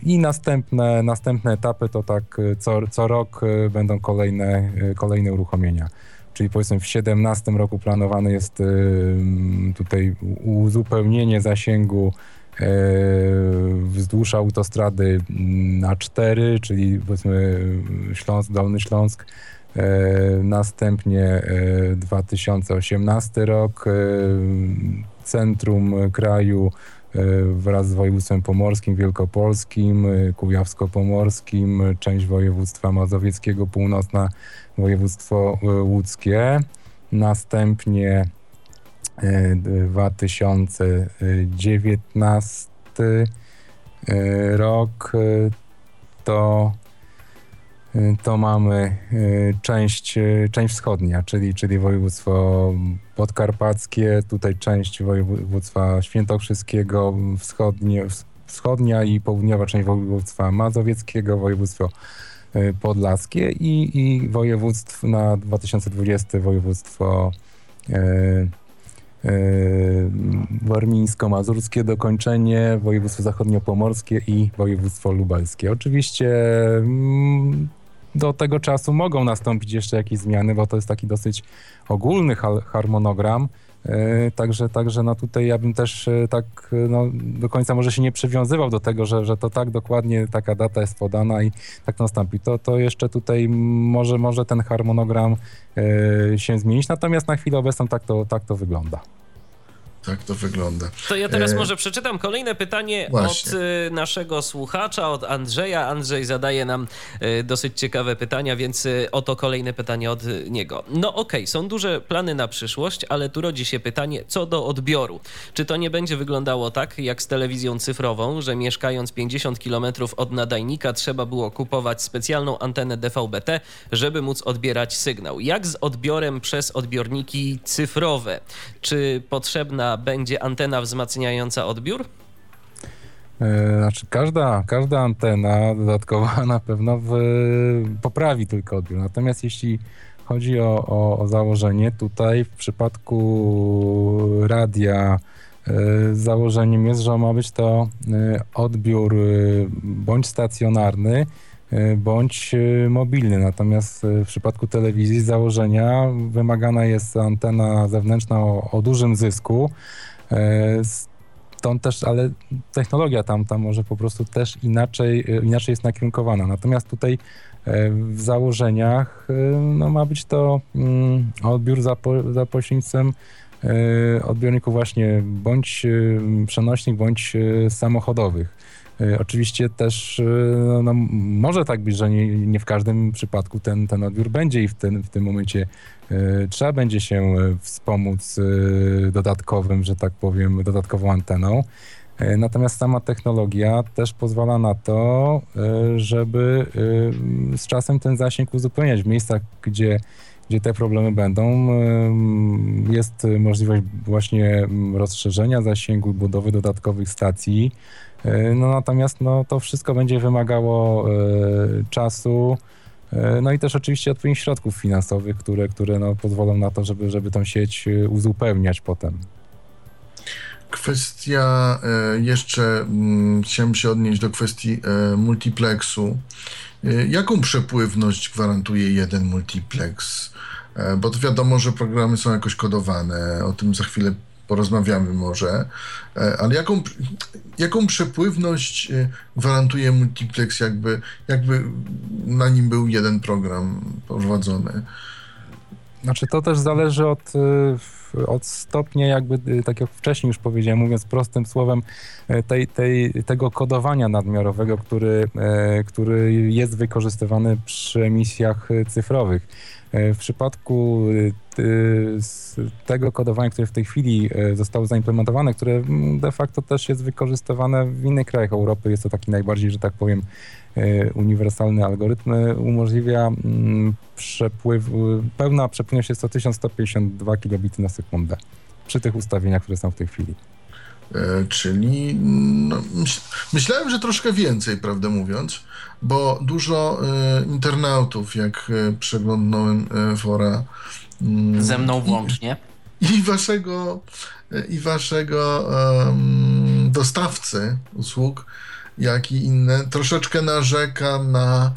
I następne, następne etapy to tak y, co, co rok y, będą kolejne, y, kolejne uruchomienia. Czyli powiedzmy w 2017 roku planowane jest tutaj uzupełnienie zasięgu wzdłuż autostrady A4, czyli powiedzmy Śląsk, Dolny Śląsk. Następnie 2018 rok, centrum kraju wraz z województwem pomorskim, wielkopolskim, e, kujawsko-pomorskim, część województwa mazowieckiego, północna województwo e, łódzkie. Następnie 2019 rok to to mamy y, część, y, część wschodnia, czyli, czyli województwo podkarpackie, tutaj część województwa świętokrzyskiego, wschodnie, wschodnia i południowa część województwa mazowieckiego, województwo y, podlaskie i, i województw na 2020 województwo warmińsko-mazurskie dokończenie, województwo zachodniopomorskie i województwo lubelskie. Oczywiście mm, do tego czasu mogą nastąpić jeszcze jakieś zmiany, bo to jest taki dosyć ogólny harmonogram. E, także, także no tutaj ja bym też e, tak e, no, do końca może się nie przywiązywał do tego, że, że to tak dokładnie taka data jest podana i tak nastąpi. To, to jeszcze tutaj może, może ten harmonogram się zmienić, natomiast na chwilę obecną tak to, tak to wygląda. Tak to wygląda. To ja teraz e... może przeczytam kolejne pytanie Właśnie. od y, naszego słuchacza, od Andrzeja. Andrzej zadaje nam y, dosyć ciekawe pytania, więc oto kolejne pytanie od niego. No okej, okay, są duże plany na przyszłość, ale tu rodzi się pytanie co do odbioru. Czy to nie będzie wyglądało tak, jak z telewizją cyfrową, że mieszkając 50 km od nadajnika trzeba było kupować specjalną antenę DVB-T, żeby móc odbierać sygnał? Jak z odbiorem przez odbiorniki cyfrowe? Czy potrzebna będzie antena wzmacniająca odbiór? E, znaczy każda, każda antena dodatkowa (laughs) na pewno w, poprawi tylko odbiór. Natomiast jeśli chodzi o, o, o założenie, tutaj w przypadku radia e, założeniem jest, że ma być to e, odbiór bądź stacjonarny, bądź mobilny. Natomiast w przypadku telewizji z założenia wymagana jest antena zewnętrzna o, o dużym zysku. Stąd też, ale technologia tam, tam może po prostu też inaczej, inaczej jest nakierunkowana. Natomiast tutaj w założeniach no, ma być to mm, odbiór za, po, za pośrednictwem odbiorników właśnie bądź przenośnych, bądź samochodowych. E, oczywiście też e, no, no, może tak być, że nie, nie, w każdym przypadku ten, ten odbiór będzie i w, ten, w tym momencie e, trzeba będzie się wspomóc dodatkowym, że tak powiem, dodatkową anteną. Natomiast sama technologia też pozwala na to, żeby z czasem ten zasięg uzupełniać w miejscach, gdzie, gdzie te problemy będą. Jest możliwość właśnie rozszerzenia zasięgu, budowy dodatkowych stacji. E, no natomiast no, to wszystko będzie wymagało e, czasu, e, no i też oczywiście odpowiednich środków finansowych, które, które no, pozwolą na to, żeby, żeby tą sieć uzupełniać potem. Kwestia jeszcze, mm, chciałem się odnieść do kwestii multiplexu. Jaką przepływność gwarantuje jeden multiplex? Bo to wiadomo, że programy są jakoś kodowane, o tym za chwilę porozmawiamy może, e, ale jaką, jaką przepływność e, gwarantuje multiplex, jakby, jakby na nim był jeden program prowadzony? Znaczy to też zależy od, e, od stopnia jakby, tak jak wcześniej już powiedziałem, mówiąc prostym słowem, tej, tej, tego kodowania nadmiarowego, który, który jest wykorzystywany przy emisjach cyfrowych. W przypadku tego kodowania, które w tej chwili e, zostało zaimplementowane, które de facto też jest wykorzystywane w innych krajach Europy, jest to taki najbardziej, że tak powiem, e, uniwersalny algorytm, e, umożliwia przepływ, pełna przepływność jest to 1152 kilobity na sekundę przy tych ustawieniach, które są w tej chwili. Czyli no, myślałem, że troszkę więcej, prawdę mówiąc, bo dużo internautów, jak przeglądnąłem fora Mm, Ze mną włącznie. I, i waszego, i waszego um, dostawcy usług, jak i inne, troszeczkę narzeka na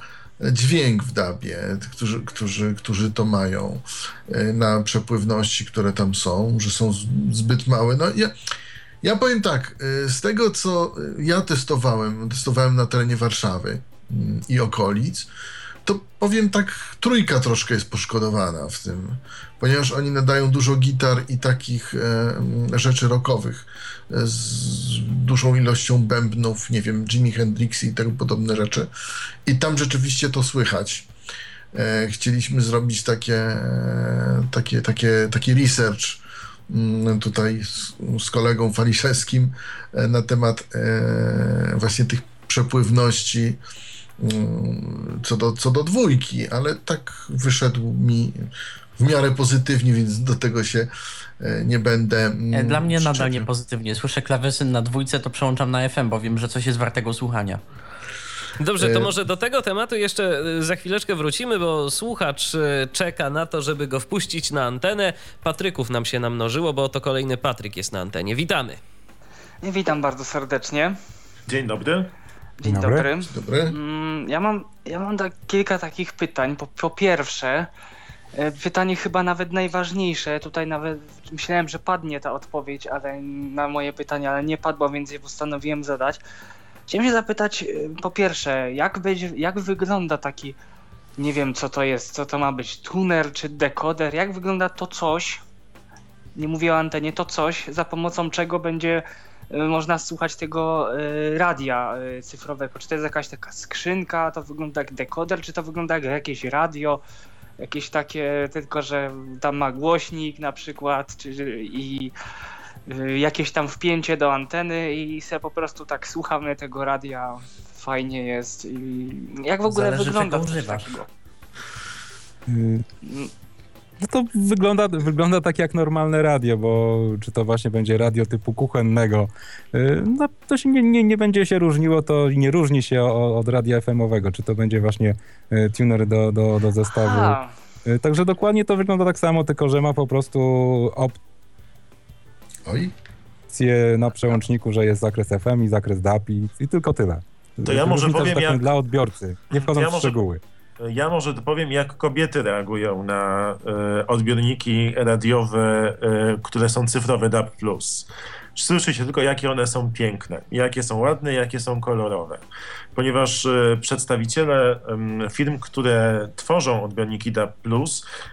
dźwięk w dabie, którzy, którzy, którzy to mają, e, na przepływności, które tam są, że są zbyt małe. No ja, ja powiem tak, e, z tego co ja testowałem, testowałem na terenie Warszawy mm, i okolic, to powiem tak, trójka troszkę jest poszkodowana w tym, ponieważ oni nadają dużo gitar i takich e, rzeczy rockowych e, z dużą ilością bębnów, nie wiem, Jimi Hendrix i tego podobne rzeczy. I tam rzeczywiście to słychać. E, chcieliśmy zrobić takie, e, takie, takie, taki research mm, tutaj z, z kolegą Faliszewskim e, na temat e, właśnie tych przepływności Mm, co do, co do dwójki, ale tak wyszedł mi w miarę pozytywnie, więc do tego się e, nie będę. Mm, dla mnie nadal nie pozytywnie. Słyszę klawesyn na dwójce, to przełączam na FM, bo wiem, że coś jest wartego słuchania. Dobrze, to e, może do tego tematu jeszcze za chwileczkę wrócimy, bo słuchacz czeka na to, żeby go wpuścić na antenę. Patryków nam się namnożyło, bo to kolejny Patryk jest na antenie. Witamy. Witam bardzo serdecznie. Dzień dobry. Dzień dobry. dobry. Dzień dobry. Mm, ja mam, ja mam tak kilka takich pytań. Po, po pierwsze, e, pytanie chyba nawet najważniejsze. Tutaj nawet myślałem, że padnie ta odpowiedź ale na moje pytanie, ale nie padło, więc je postanowiłem zadać. Chciałem się zapytać, e, po pierwsze, jak, będzie, jak wygląda taki, nie wiem co to jest, co to ma być, tuner czy dekoder, jak wygląda to coś, nie mówię o antenie, to coś, za pomocą czego będzie y, można słuchać tego y, radia y, cyfrowego. Czy to jest jakaś taka skrzynka, to wygląda jak dekoder, czy to wygląda jak jakieś radio, jakieś takie, tylko że tam ma głośnik na przykład, czy, i jakieś tam wpięcie do anteny i sobie po prostu tak słuchamy tego radia, fajnie jest i jak w ogóle Zależy, wygląda czego używasz. takiego? No to wygląda, wygląda tak jak normalne radio, bo czy to właśnie będzie radio typu kuchennego, y, no to się nie, nie, nie będzie się różniło, to nie różni się o, od radia FM-owego, czy to będzie właśnie y, tuner do, do, do zestawu. Aha. Y, Także dokładnie to wygląda tak samo, tylko że ma po prostu Oj, na przełączniku, że jest zakres FM i zakres DAP i, tylko tyle. To ja może Różnica, powiem, tak jak- dla odbiorcy, nie wchodząc Ja w może- szczegóły. Ja może powiem, jak kobiety reagują na e, odbiorniki radiowe, e, które są cyfrowe DAB+. Słyszy się tylko, jakie one są piękne, jakie są ładne, jakie są kolorowe. Ponieważ e, przedstawiciele firm, które tworzą odbiorniki DAB+,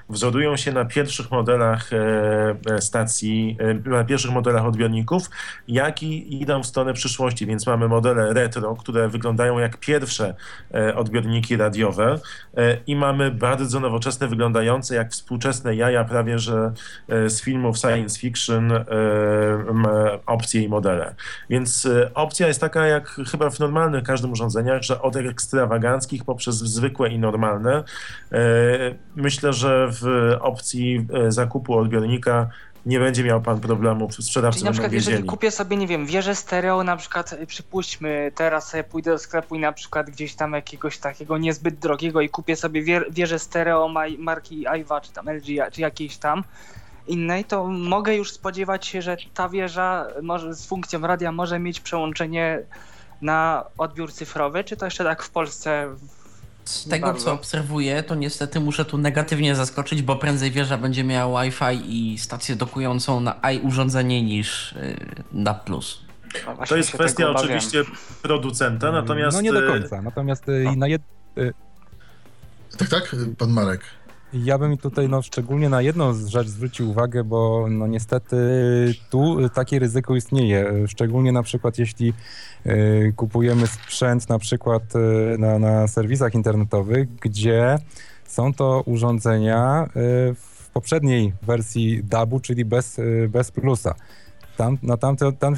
wzorują się na pierwszych modelach e, e, stacji, na pierwszych modelach odbiorników, jak i idą w stronę przyszłości. Więc mamy modele retro, które wyglądają jak pierwsze odbiorniki radiowe i mamy bardzo nowoczesne, wyglądające jak współczesne jaja prawie, że z filmów science fiction opcje i modele. Więc opcja jest taka jak chyba w normalnych każdym urządzeniach, że od ekstrawaganckich poprzez zwykłe i normalne. E, Myślę, że w opcji e, zakupu odbiornika nie będzie miał pan problemów, sprzedawcy Czyli na przykład jeżeli kupię sobie, nie wiem, wieżę stereo, na przykład y, przypuśćmy, teraz sobie pójdę do sklepu i na przykład gdzieś tam jakiegoś takiego niezbyt drogiego i kupię sobie wieżę stereo marki Aiwa, czy tam LG, czy jakiejś tam innej, to mogę już spodziewać się, że ta wieża może z funkcją radia może mieć przełączenie na odbiór cyfrowy, czy to jeszcze tak w Polsce Z tego, bardzo. co obserwuję, to niestety muszę tu negatywnie zaskoczyć, bo prędzej wieża będzie miała Wi-Fi i stację dokującą na i urządzenie niż yy, na plus. no To jest kwestia obawiam. oczywiście producenta, natomiast No nie do e, końca, natomiast y, i na jed... tak, tak, pan Marek. Ja bym tutaj no, szczególnie na jedną rzecz zwrócił uwagę, bo no, niestety tu takie ryzyko istnieje. Szczególnie na przykład jeśli y, kupujemy sprzęt na przykład y, na, na serwisach internetowych, gdzie są to urządzenia y, w poprzedniej wersji DAB-u, czyli bez, y, bez plusa. Tam, na tamte, tam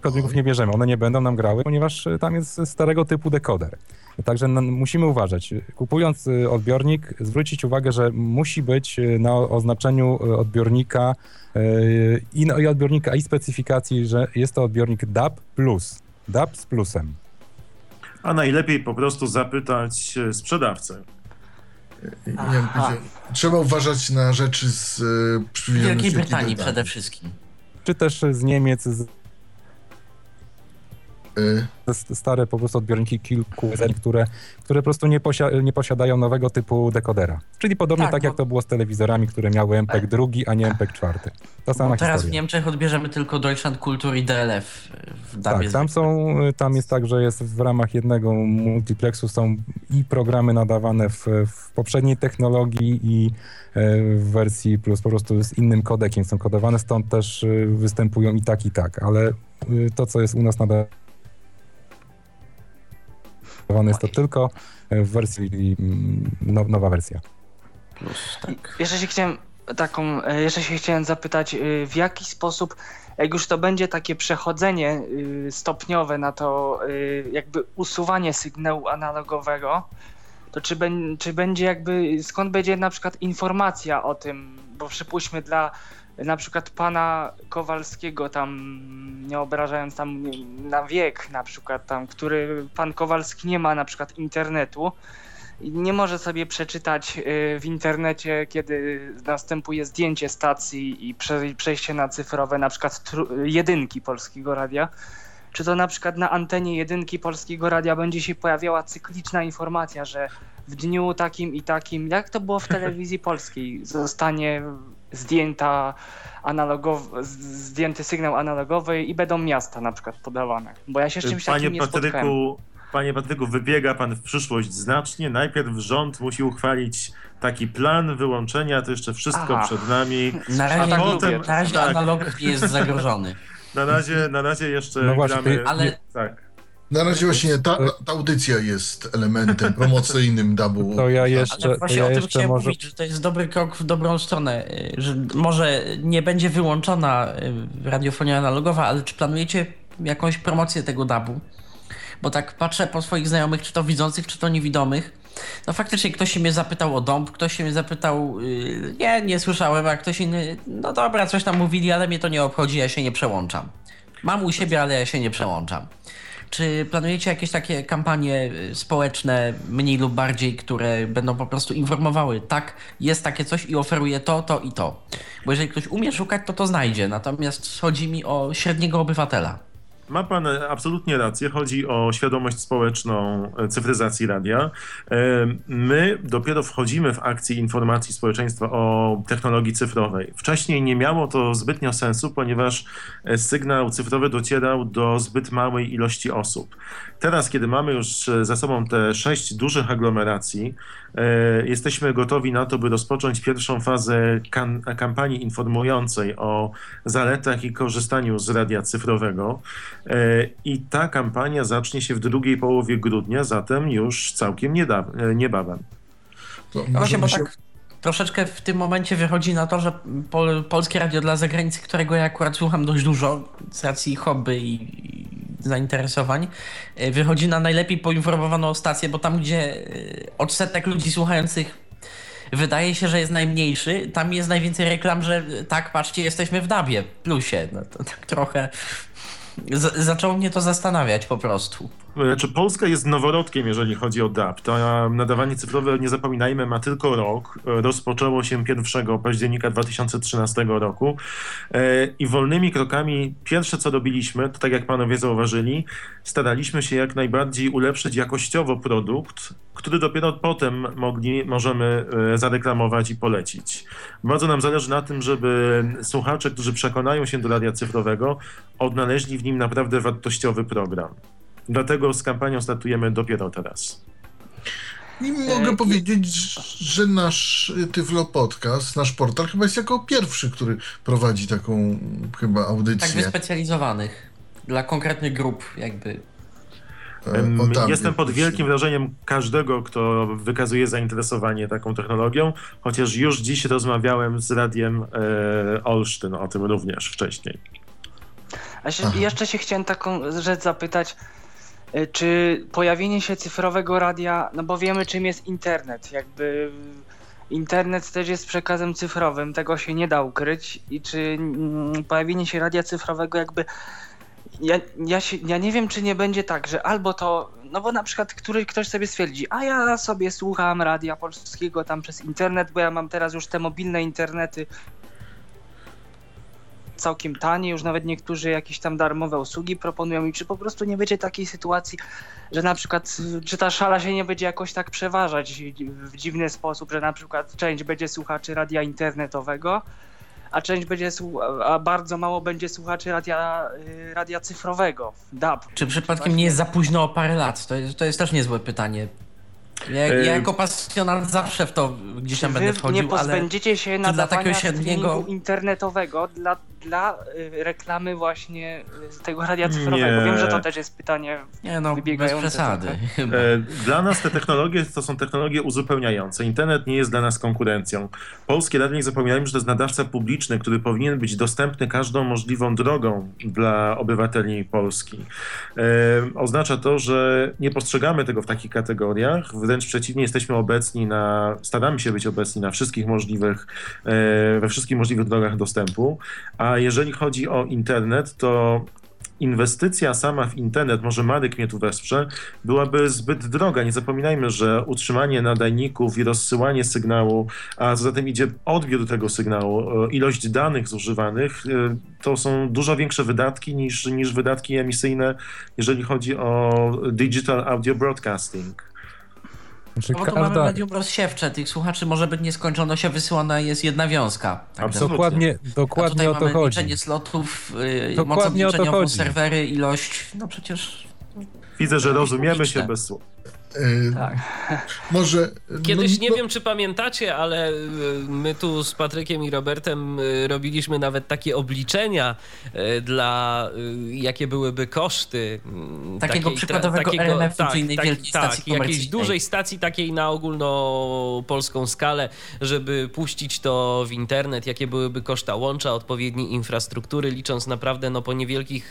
kodników nie bierzemy, one nie będą nam grały, ponieważ tam jest starego typu dekoder. Także no, musimy uważać. Kupując y, odbiornik, zwrócić uwagę, że musi być y, na oznaczeniu y, odbiornika i, no, i odbiornika i specyfikacji, że jest to odbiornik DAB+, DAB z plusem. a najlepiej po prostu zapytać sprzedawcę. Trzeba uważać na rzeczy z Wielkiej Wielkiej Brytanii przede wszystkim. Czy też z Niemiec, z stare po prostu odbiorniki kilku, które, które po prostu nie, posia- nie posiadają nowego typu dekodera. Czyli podobnie tak, Tak, jak bo- to było z telewizorami, które miały MPEG drugi, a nie MPEG czwarty. Ta sama Bo teraz w historia. Niemczech odbierzemy tylko Deutschland Kultur i DLF w DABie. Tak, tam są, tam jest tak, że jest w ramach jednego multiplexu są i programy nadawane w, w poprzedniej technologii i w wersji plus po prostu z innym kodekiem są kodowane, stąd też występują i tak, i tak, ale to, co jest u nas nadawane jest to tylko w wersji, mm, no, nowa wersja. Plus, tak. Jeszcze się chciałem taką, e, jeszcze się chciałem zapytać, y, w jaki sposób, jak już to będzie takie przechodzenie y, stopniowe na to jakby usuwanie sygnału analogowego, to czy, ben, czy będzie jakby, skąd będzie na przykład informacja o tym, bo przypuśćmy dla na przykład pana Kowalskiego tam, nie obrażając tam na wiek na przykład tam, który pan Kowalski nie ma na przykład internetu, nie może sobie przeczytać y, w internecie, kiedy następuje zdjęcie stacji i prze, przejście na cyfrowe, na przykład jedynki Polskiego Radia. Czy to na przykład na antenie jedynki Polskiego Radia będzie się pojawiała cykliczna informacja, że w dniu takim i takim, jak to było w telewizji polskiej, zostanie zdjęta analogow, z- zdjęty sygnał analogowy i będą miasta na przykład podawane. Bo ja się z czymś Panie takim nie spotkałem. Patryku, Panie Patryku, wybiega pan w przyszłość znacznie. Najpierw rząd musi uchwalić taki plan wyłączenia, to jeszcze wszystko Aha. przed nami. (laughs) Na razie, A nie- potem- na razie tak. analog nie jest zagrożony. (laughs) Na razie, na razie jeszcze No właśnie, gramy... Ale Tak. Na razie właśnie ta, ta audycja jest elementem promocyjnym dubu. (laughs) To ja jeszcze, Ale to właśnie ja o tym chciałem może... mówić, że to jest dobry krok w dobrą stronę, że może nie będzie wyłączona y, radiofonia analogowa, ale czy planujecie jakąś promocję tego dabu? Bo tak patrzę po swoich znajomych, czy to widzących, czy to niewidomych. No faktycznie ktoś się mnie zapytał o dąb, ktoś się mnie zapytał, y, nie, nie słyszałem, a ktoś inny, no dobra, coś tam mówili, ale mnie to nie obchodzi, ja się nie przełączam. Mam u siebie, ale ja się nie przełączam. Czy planujecie jakieś takie kampanie y, społeczne, mniej lub bardziej, które będą po prostu informowały, tak, jest takie coś i oferuje to, to i to? Bo jeżeli ktoś umie szukać, to to znajdzie. Natomiast chodzi mi o średniego obywatela. Ma pan absolutnie rację. Chodzi o świadomość społeczną e, cyfryzacji radia. E, My dopiero wchodzimy w akcję informacji społeczeństwa o technologii cyfrowej. Wcześniej nie miało to zbytnio sensu, ponieważ e, sygnał cyfrowy docierał do zbyt małej ilości osób. Teraz, kiedy mamy już e, za sobą te sześć dużych aglomeracji, e, jesteśmy gotowi na to, by rozpocząć pierwszą fazę kan- kampanii informującej o zaletach i korzystaniu z radia cyfrowego. E, I ta kampania zacznie się w drugiej połowie grudnia, zatem już całkiem niebawem. To No właśnie, bo tak troszeczkę w tym momencie wychodzi na to, że pol, polskie radio dla zagranicy, którego ja akurat słucham dość dużo z racji hobby i zainteresowań, y, wychodzi na najlepiej poinformowaną stację, bo tam, gdzie y, odsetek ludzi słuchających wydaje się, że jest najmniejszy, tam jest najwięcej reklam, że y, tak, patrzcie, jesteśmy w Dabie, plusie. No to tak trochę zaczęło mnie to zastanawiać po prostu. Znaczy, Polska jest noworodkiem, jeżeli chodzi o DAB. To nadawanie cyfrowe, nie zapominajmy, ma tylko rok. E, Rozpoczęło się 1 października 2013 roku E, i wolnymi krokami pierwsze, co robiliśmy, to tak jak panowie zauważyli, staraliśmy się jak najbardziej ulepszyć jakościowo produkt, który dopiero potem mogli, możemy e, zareklamować i polecić. Bardzo nam zależy na tym, żeby słuchacze, którzy przekonają się do radia cyfrowego, odnaleźli w nim naprawdę wartościowy program. Dlatego z kampanią startujemy dopiero teraz. I mogę E, powiedzieć, że nasz y, Tyflo Podcast, nasz portal chyba jest jako pierwszy, który prowadzi taką chyba Tak audycję. wyspecjalizowanych dla konkretnych grup jakby. E, o tak, Jestem pod wielkim wrażeniem każdego, kto wykazuje zainteresowanie taką technologią, chociaż już dziś rozmawiałem z radiem e, Olsztyn o tym również wcześniej. A się, jeszcze się chciałem taką rzecz zapytać, czy pojawienie się cyfrowego radia, no bo wiemy czym jest internet, jakby internet też jest przekazem cyfrowym, tego się nie da ukryć. I czy mm, pojawienie się radia cyfrowego jakby ja, ja, się, ja nie wiem czy nie będzie tak, że albo to, no bo na przykład który, ktoś sobie stwierdzi, a ja sobie słucham radia polskiego tam przez internet, bo ja mam teraz już te mobilne internety całkiem tanie, już nawet niektórzy jakieś tam darmowe usługi proponują i czy po prostu nie będzie takiej sytuacji, że na przykład czy ta szala się nie będzie jakoś tak przeważać w dziwny sposób, że na przykład część będzie słuchaczy radia internetowego, a część będzie a bardzo mało będzie słuchaczy radia, y, radia cyfrowego, DAB. Czy przypadkiem nie jest za późno o parę lat? To jest, to jest też niezłe pytanie. Ja, ja E, jako pasjonat zawsze w to gdzieś tam Wy będę nie wchodził, ale pozbędziecie się dla nadawania takiego średniego- internetowego dla, dla y, reklamy właśnie y, tego radia cyfrowego. Nie. Wiem, że to też jest pytanie nie no, bez wybiegające przesady. trochę. (laughs) chyba. E, Dla nas te technologie to są technologie uzupełniające. Internet nie jest dla nas konkurencją. Polskie radio, nie zapominajmy, że to jest nadawca publiczny, który powinien być dostępny każdą możliwą drogą dla obywateli Polski. E, Oznacza to, że nie postrzegamy tego w takich kategoriach, wręcz przeciwnie, jesteśmy obecni na, staramy się być obecni na wszystkich możliwych, e, we wszystkich możliwych drogach dostępu, a jeżeli chodzi o internet, to inwestycja sama w internet, może Marek mnie tu wesprze, byłaby zbyt droga. Nie zapominajmy, że utrzymanie nadajników i rozsyłanie sygnału, a za tym idzie odbiór tego sygnału, e, ilość danych zużywanych, e, to są dużo większe wydatki niż, niż wydatki emisyjne, jeżeli chodzi o digital audio broadcasting. Znaczy, No bo tu mamy każda, medium rozsiewcze, tych słuchaczy może być nieskończoność, a wysyłana jest jedna wiązka. Tak Absolutnie. dokładnie, A tutaj dokładnie o to mamy chodzi. liczenie slotów, yy, moc Dokładnie o to chodzi. serwery, ilość, no przecież... Widzę, że rozumiemy się bez słów. Yy, tak. (laughs) Może. Kiedyś no, nie no... wiem, czy pamiętacie, ale y, my tu z Patrykiem i Robertem y, robiliśmy nawet takie obliczenia y, dla jakie byłyby koszty takiego takiej, przykładowego takiego, RMF tak, czy innej tak, wielkiej tak, stacji jakiejś dużej stacji takiej na ogólnopolską skalę, żeby puścić to w internet, jakie byłyby koszta łącza, odpowiedniej infrastruktury, licząc naprawdę no, po niewielkich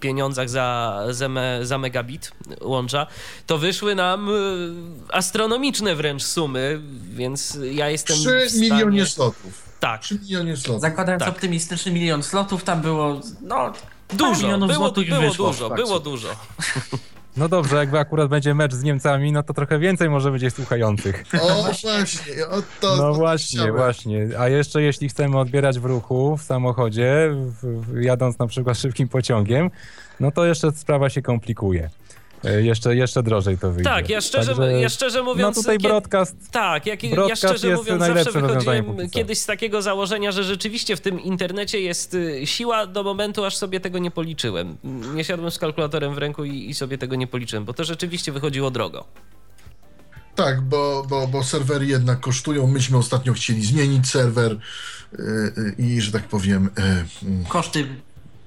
pieniądzach za, za, me, za megabit łącza, to wyszły nam y, astronomiczne wręcz sumy, więc ja jestem 3 stanie... milionie slotów. Tak. 3 milionie slotów. Zakładając tak. optymistyczny milion slotów, tam było no dużo, było, było wyszło, dużo, było dużo. No dobrze, jakby akurat będzie mecz z Niemcami, no to trochę więcej może będzie słuchających. O, właśnie, o to, No właśnie, chciałem. właśnie. A jeszcze jeśli chcemy odbierać w ruchu, w samochodzie, w, w, jadąc na przykład szybkim pociągiem, no to jeszcze sprawa się komplikuje. E, jeszcze, jeszcze drożej to wyjdzie. Tak, ja szczerze, Także, ja szczerze mówiąc... No tutaj broadcast, tak, jak, broadcast ja szczerze mówiąc zawsze wychodziłem kiedyś z takiego założenia, że rzeczywiście w tym internecie jest y, siła do momentu, aż sobie tego nie policzyłem. Nie siadłem z kalkulatorem w ręku i, i sobie tego nie policzyłem, bo to rzeczywiście wychodziło drogo. Tak, bo, bo, bo serwery jednak kosztują. Myśmy ostatnio chcieli zmienić serwer yy, yy, i, że tak powiem... Yy, koszty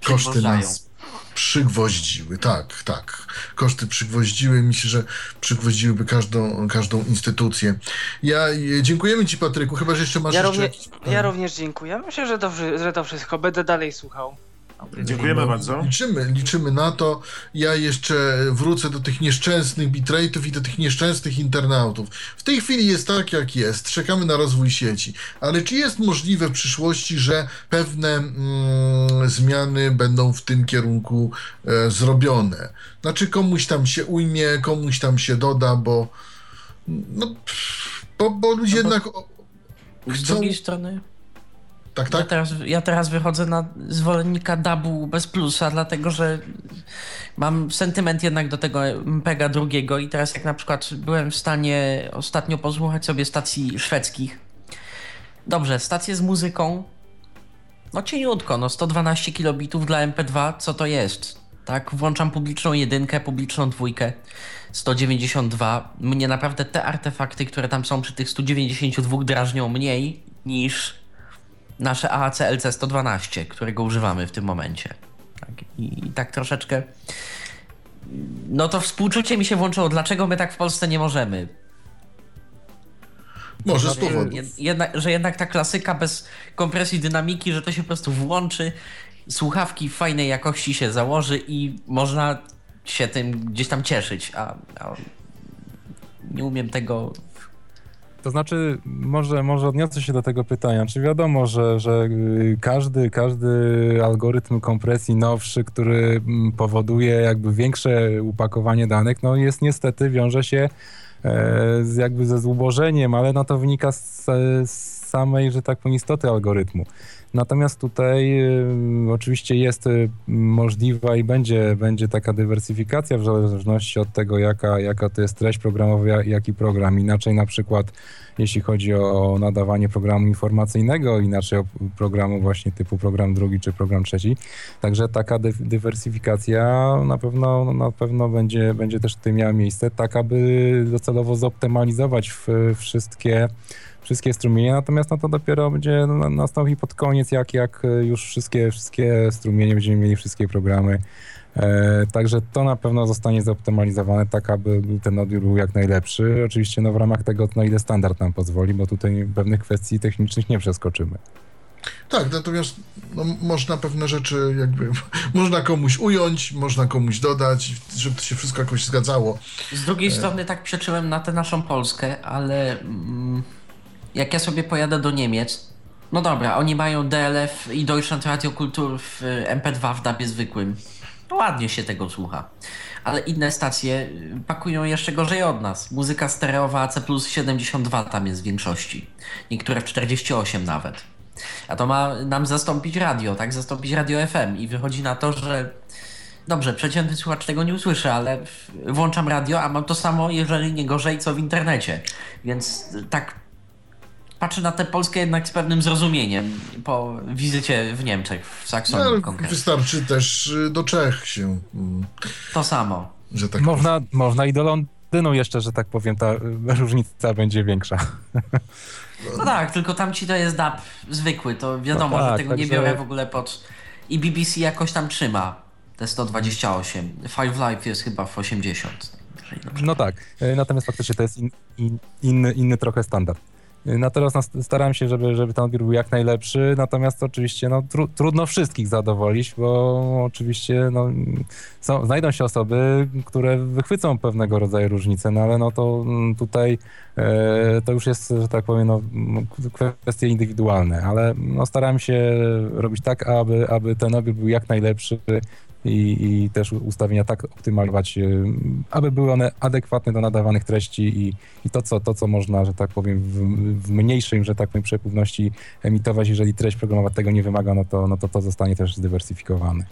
koszty nas przygwoździły, tak, tak. Koszty przygwoździły. Myślę, że przygwoździłyby każdą, każdą instytucję. Ja dziękujemy Ci, Patryku. Chyba, że jeszcze masz ja jeszcze również. Ja również dziękuję. Myślę, że to, że to wszystko. Będę dalej słuchał. Dziękujemy bardzo. Liczymy, liczymy na to. Ja jeszcze wrócę do tych nieszczęsnych bitrate'ów i do tych nieszczęsnych internautów. W tej chwili jest tak, jak jest. Czekamy na rozwój sieci. Ale czy jest możliwe w przyszłości, że pewne mm, zmiany będą w tym kierunku e, zrobione? Znaczy komuś tam się ujmie, komuś tam się doda, bo no, bo, bo ludzie no bo jednak chcą... Z drugiej strony tak, tak? Ja teraz, ja teraz wychodzę na zwolennika dubu bez plusa, dlatego że mam sentyment jednak do tego MPEGA drugiego i teraz jak na przykład byłem w stanie ostatnio posłuchać sobie stacji szwedzkich. Dobrze, stacje z muzyką, no cieniutko, no 112 kilobitów dla MP2, co to jest? Tak, włączam publiczną jedynkę, publiczną dwójkę, 192. Mnie naprawdę te artefakty, które tam są przy tych 192 drażnią mniej niż nasze AAC LC112, którego używamy w tym momencie. Tak, i, I tak troszeczkę. No to współczucie mi się włączyło. Dlaczego my tak w Polsce nie możemy? Może z powodu. Jednak, że jednak ta klasyka bez kompresji dynamiki, że to się po prostu włączy, słuchawki fajnej jakości się założy i można się tym gdzieś tam cieszyć, a, a nie umiem tego to znaczy, może, może odniosę się do tego pytania. Czy wiadomo, że, że y, każdy, każdy algorytm kompresji nowszy, który mm, powoduje jakby większe upakowanie danych, no jest niestety, wiąże się e, z, jakby ze zubożeniem, ale no to wynika z, z samej, że tak powiem, istoty algorytmu. Natomiast tutaj y, oczywiście jest y, możliwa i będzie, będzie taka dywersyfikacja w zależności od tego, jaka, jaka to jest treść programowa, jaki program. Inaczej na przykład jeśli chodzi o nadawanie programu informacyjnego, inaczej o programu właśnie typu program drugi czy program trzeci. Także taka dy dywersyfikacja na pewno, na pewno będzie, będzie też tutaj miała miejsce, tak aby docelowo zoptymalizować wszystkie wszystkie strumienie, natomiast no to dopiero będzie no, nastąpi pod koniec, jak, jak już wszystkie, wszystkie strumienie, będziemy mieli wszystkie programy. E, także to na pewno zostanie zoptymalizowane tak, aby ten odbiór był jak najlepszy. Oczywiście no, w ramach tego, na ile standard nam pozwoli, bo tutaj pewnych kwestii technicznych nie przeskoczymy. Tak, natomiast no, można pewne rzeczy jakby, (laughs) można komuś ująć, można komuś dodać, żeby to się wszystko jakoś zgadzało. Z drugiej e... strony tak przeczyłem na tę naszą Polskę, ale mm, jak ja sobie pojadę do Niemiec, no dobra, oni mają DLF i Deutschland Radio Kultur w e, MP2 w dabie zwykłym. No ładnie się tego słucha. Ale inne stacje y, pakują jeszcze gorzej od nas. Muzyka stereowa AC plus 72 tam jest w większości. Niektóre w 48 nawet. A to ma nam zastąpić radio, tak? Zastąpić radio FM i wychodzi na to, że dobrze, przeciętny słuchacz tego nie usłyszy, ale włączam radio, a mam to samo, jeżeli nie gorzej, co w internecie. Więc tak patrzę na tę Polskę jednak z pewnym zrozumieniem po wizycie w Niemczech, w Saksonii no, konkretnie. Wystarczy też y, do Czech się. Mm. To samo. że tak Można, powiem. można i do Londynu jeszcze, że tak powiem, ta różnica będzie większa. No tak, tylko tam ci to jest DAB zwykły, to wiadomo, no tak, że tego także... nie biorę w ogóle pod... I BBC jakoś tam trzyma te 128. Five Live jest chyba w 80. No tak, e, natomiast faktycznie to jest in, in, inny, inny trochę standard. Natomiast no, staram się, żeby, żeby ten odbiór był jak najlepszy, natomiast oczywiście no, tru, trudno wszystkich zadowolić, bo oczywiście no, są, znajdą się osoby, które wychwycą pewnego rodzaju różnice, no ale no to mm, tutaj e, to już jest, że tak powiem, no, kwestie indywidualne, ale no, staram się robić tak, aby, aby ten odbiór był jak najlepszy i, i też ustawienia tak optymalizować, y, aby były one adekwatne do nadawanych treści i, i to, co, to, co można, że tak powiem, w, w mniejszej, że tak powiem, przepływności emitować, jeżeli treść programowa tego nie wymaga, no to, no to to zostanie też zdywersyfikowane.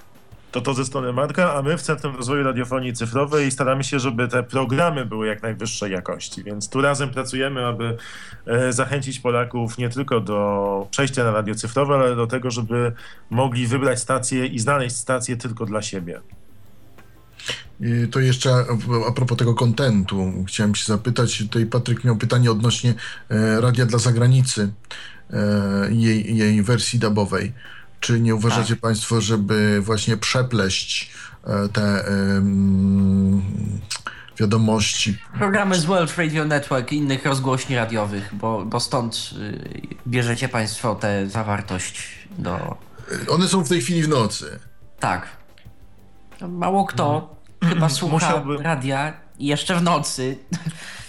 To to ze strony Marka, a my w Centrum Rozwoju Radiofonii Cyfrowej staramy się, żeby te programy były jak najwyższej jakości, więc tu razem pracujemy, aby e, zachęcić Polaków nie tylko do przejścia na radio cyfrowe, ale do tego, żeby mogli wybrać stację i znaleźć stację tylko dla siebie. I to jeszcze a propos tego kontentu, chciałem się zapytać, tutaj Patryk miał pytanie odnośnie e, radia dla zagranicy, e, jej, jej wersji dubowej. Czy nie uważacie tak. Państwo, żeby właśnie przepleść e, te um, wiadomości? Programy z World Radio Network i innych rozgłośni radiowych, bo, bo stąd y, bierzecie Państwo tę zawartość do. One są w tej chwili w nocy. Tak. Mało kto hmm. chyba słucha Musiałby... radia jeszcze w nocy.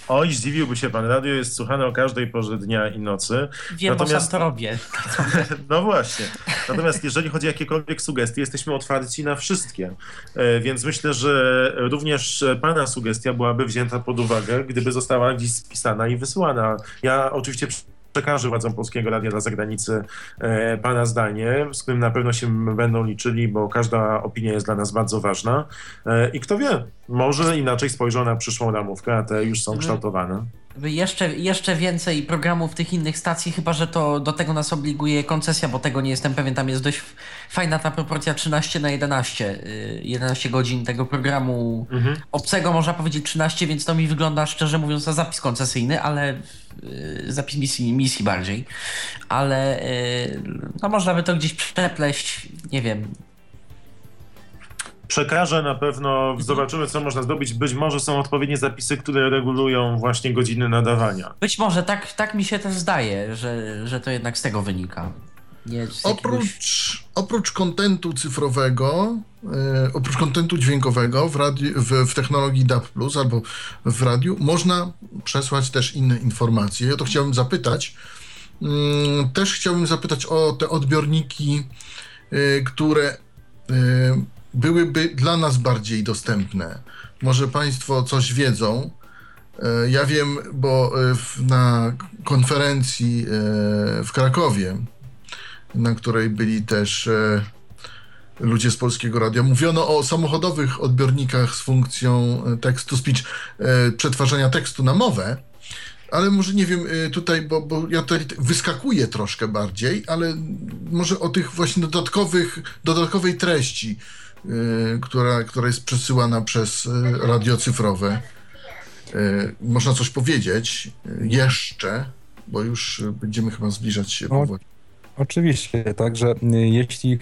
Oj, zdziwiłby się pan. Radio jest słuchane o każdej porze dnia i nocy. Wiem, Natomiast... bo sam to robię. (laughs) no właśnie. Natomiast jeżeli chodzi o jakiekolwiek sugestie, jesteśmy otwarci na wszystkie. E, więc myślę, że również pana sugestia byłaby wzięta pod uwagę, gdyby została gdzieś spisana i wysłana. Ja oczywiście przekaże władzom Polskiego Radia dla zagranicy e, Pana zdanie, z którym na pewno się będą liczyli, bo każda opinia jest dla nas bardzo ważna. E, I kto wie, może inaczej spojrzą na przyszłą ramówkę, a te już są mhm. kształtowane jeszcze, jeszcze więcej programów tych innych stacji, chyba że to do tego nas obliguje koncesja, bo tego nie jestem pewien. Tam jest dość fajna ta proporcja 13 na 11. 11 y, godzin tego programu mhm. obcego, można powiedzieć 13, więc to mi wygląda szczerze mówiąc na zapis koncesyjny, ale y, zapis misji, misji bardziej. Ale y, no można by to gdzieś przepleść, nie wiem, przekażę na pewno, zobaczymy co można zrobić. Być może są odpowiednie zapisy, które regulują właśnie godziny nadawania. Być może, tak, tak mi się też zdaje, że, że to jednak z tego wynika. oprócz, jakiegoś... oprócz kontentu cyfrowego, e, oprócz kontentu dźwiękowego w, radiu, w, w, technologii DAB+, albo w radiu, można przesłać też inne informacje. Ja to chciałbym zapytać. Mm, też chciałbym zapytać o te odbiorniki, e, które e, byłyby dla nas bardziej dostępne. Może Państwo coś wiedzą. E, ja wiem, bo e, na konferencji e, w Krakowie, na której byli też ludzie z Polskiego Radia, mówiono o samochodowych odbiornikach z funkcją text-to-speech, przetwarzania tekstu na mowę ale może nie wiem tutaj, bo, bo ja tutaj wyskakuję troszkę bardziej, ale może o tych właśnie dodatkowych, dodatkowej treści. Y, która, która jest przesyłana przez y, radio cyfrowe. Y, można coś powiedzieć jeszcze, bo już będziemy chyba zbliżać się powoli. Oczywiście, także jeśli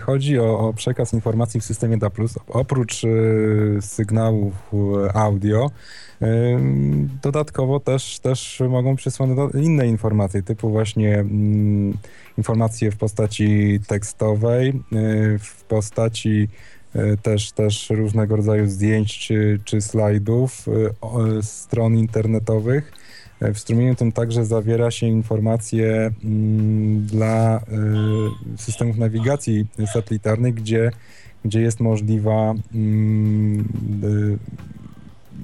chodzi o, o, przekaz informacji w systemie DA+, oprócz y, sygnałów audio, y, dodatkowo też, też mogą przysłane inne informacje, typu właśnie y, informacje w postaci tekstowej, y, w postaci y, też, też różnego rodzaju zdjęć czy, czy slajdów, y, stron internetowych. W strumieniu tym także zawiera się informacje mm, dla systemów nawigacji satelitarnej, gdzie, gdzie jest możliwa mm,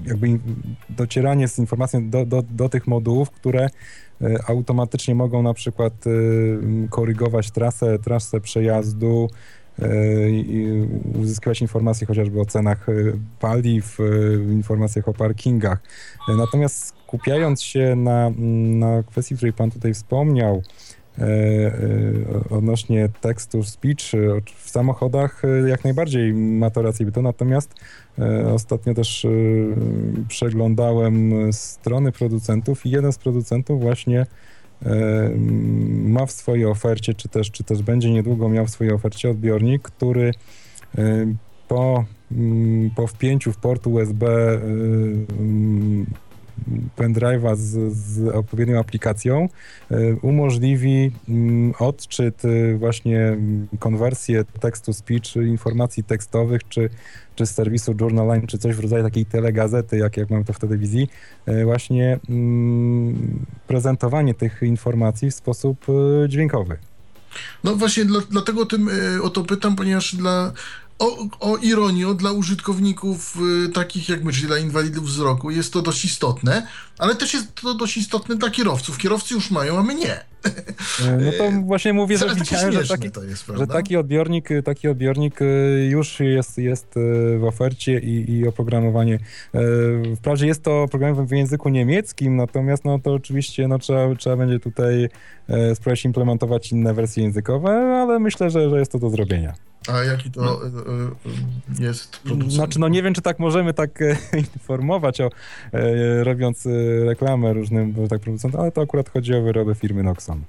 jakby docieranie z informacją do, do, do tych modułów, które E, automatycznie mogą na przykład e, korygować trasę, trasę przejazdu, e, uzyskiwać informacje chociażby o cenach paliw, informacjach o parkingach. Natomiast skupiając się na, na kwestii, której Pan tutaj wspomniał, odnośnie tekstu speech w samochodach jak najbardziej ma to rację. Bytu, natomiast ostatnio też przeglądałem strony producentów i jeden z producentów właśnie ma w swojej ofercie, czy też, czy też będzie niedługo miał w swojej ofercie odbiornik, który po, mm, po wpięciu w port USB pendrive'a z, z odpowiednią aplikacją y, umożliwi mm, odczyt y, właśnie konwersję tekstu speech, informacji tekstowych, czy, czy z serwisu Journaline, czy coś w rodzaju takiej telegazety, jak, jak mamy to w telewizji, y, właśnie mm, prezentowanie tych informacji w sposób dźwiękowy. No właśnie dla, dlatego tym o to pytam, ponieważ dla o, o ironię, dla użytkowników y, takich jak my, czyli dla inwalidów wzroku, jest to dość istotne, ale też jest to dość istotne dla kierowców. Kierowcy już mają, a my nie. E, no to (laughs) właśnie mówię, że widziałem, że taki, jest, że taki odbiornik, taki odbiornik y, już jest, jest y, w ofercie i, i oprogramowanie. E, wprawdzie jest to oprogramowanie w języku niemieckim, natomiast no to oczywiście no, trzeba, trzeba będzie tutaj e, spróbować implementować inne wersje językowe, ale myślę, że, że jest to do zrobienia. A jaki to no. jest producent? Znaczy, no nie wiem, czy tak możemy tak (laughs) informować, o, robiąc reklamę różnym tak producentom, ale to akurat chodzi o wyroby firmy Noxon.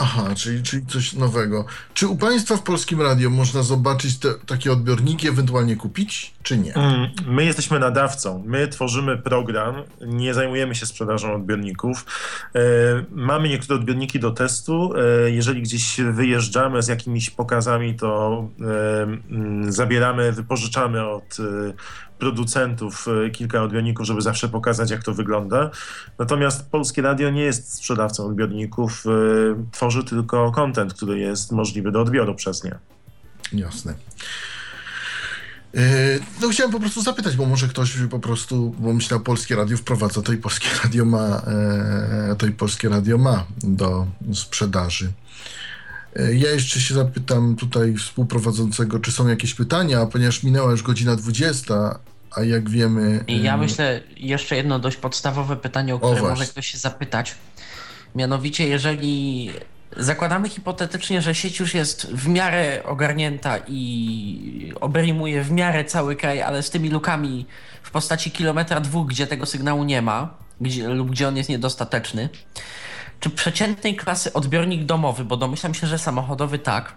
Aha, czyli, czyli coś nowego. Czy u Państwa w Polskim Radio można zobaczyć te, takie odbiorniki, ewentualnie kupić, czy nie? Mm, my jesteśmy nadawcą. My tworzymy program, nie zajmujemy się sprzedażą odbiorników. E, mamy niektóre odbiorniki do testu. E, jeżeli gdzieś wyjeżdżamy z jakimiś pokazami, to e, mm, zabieramy, wypożyczamy od producentów e, kilka odbiorników, żeby zawsze pokazać, jak to wygląda. Natomiast Polskie Radio nie jest sprzedawcą odbiorników, e, tworzy tylko content, który jest możliwy do odbioru przez nie. Jasne. E, no chciałem po prostu zapytać, bo może ktoś po prostu, bo myślał Polskie Radio wprowadza, to i Polskie Radio ma, to i Polskie Radio ma do sprzedaży. Ja jeszcze się zapytam tutaj współprowadzącego, czy są jakieś pytania, ponieważ minęła już godzina 20, a jak wiemy. Ja myślę, jeszcze jedno dość podstawowe pytanie, o które o może ktoś się zapytać. Mianowicie, jeżeli zakładamy hipotetycznie, że sieć już jest w miarę ogarnięta i obejmuje w miarę cały kraj, ale z tymi lukami w postaci kilometra dwóch, gdzie tego sygnału nie ma, gdzie, lub gdzie on jest niedostateczny, czy przeciętnej klasy odbiornik domowy, bo domyślam się, że samochodowy tak,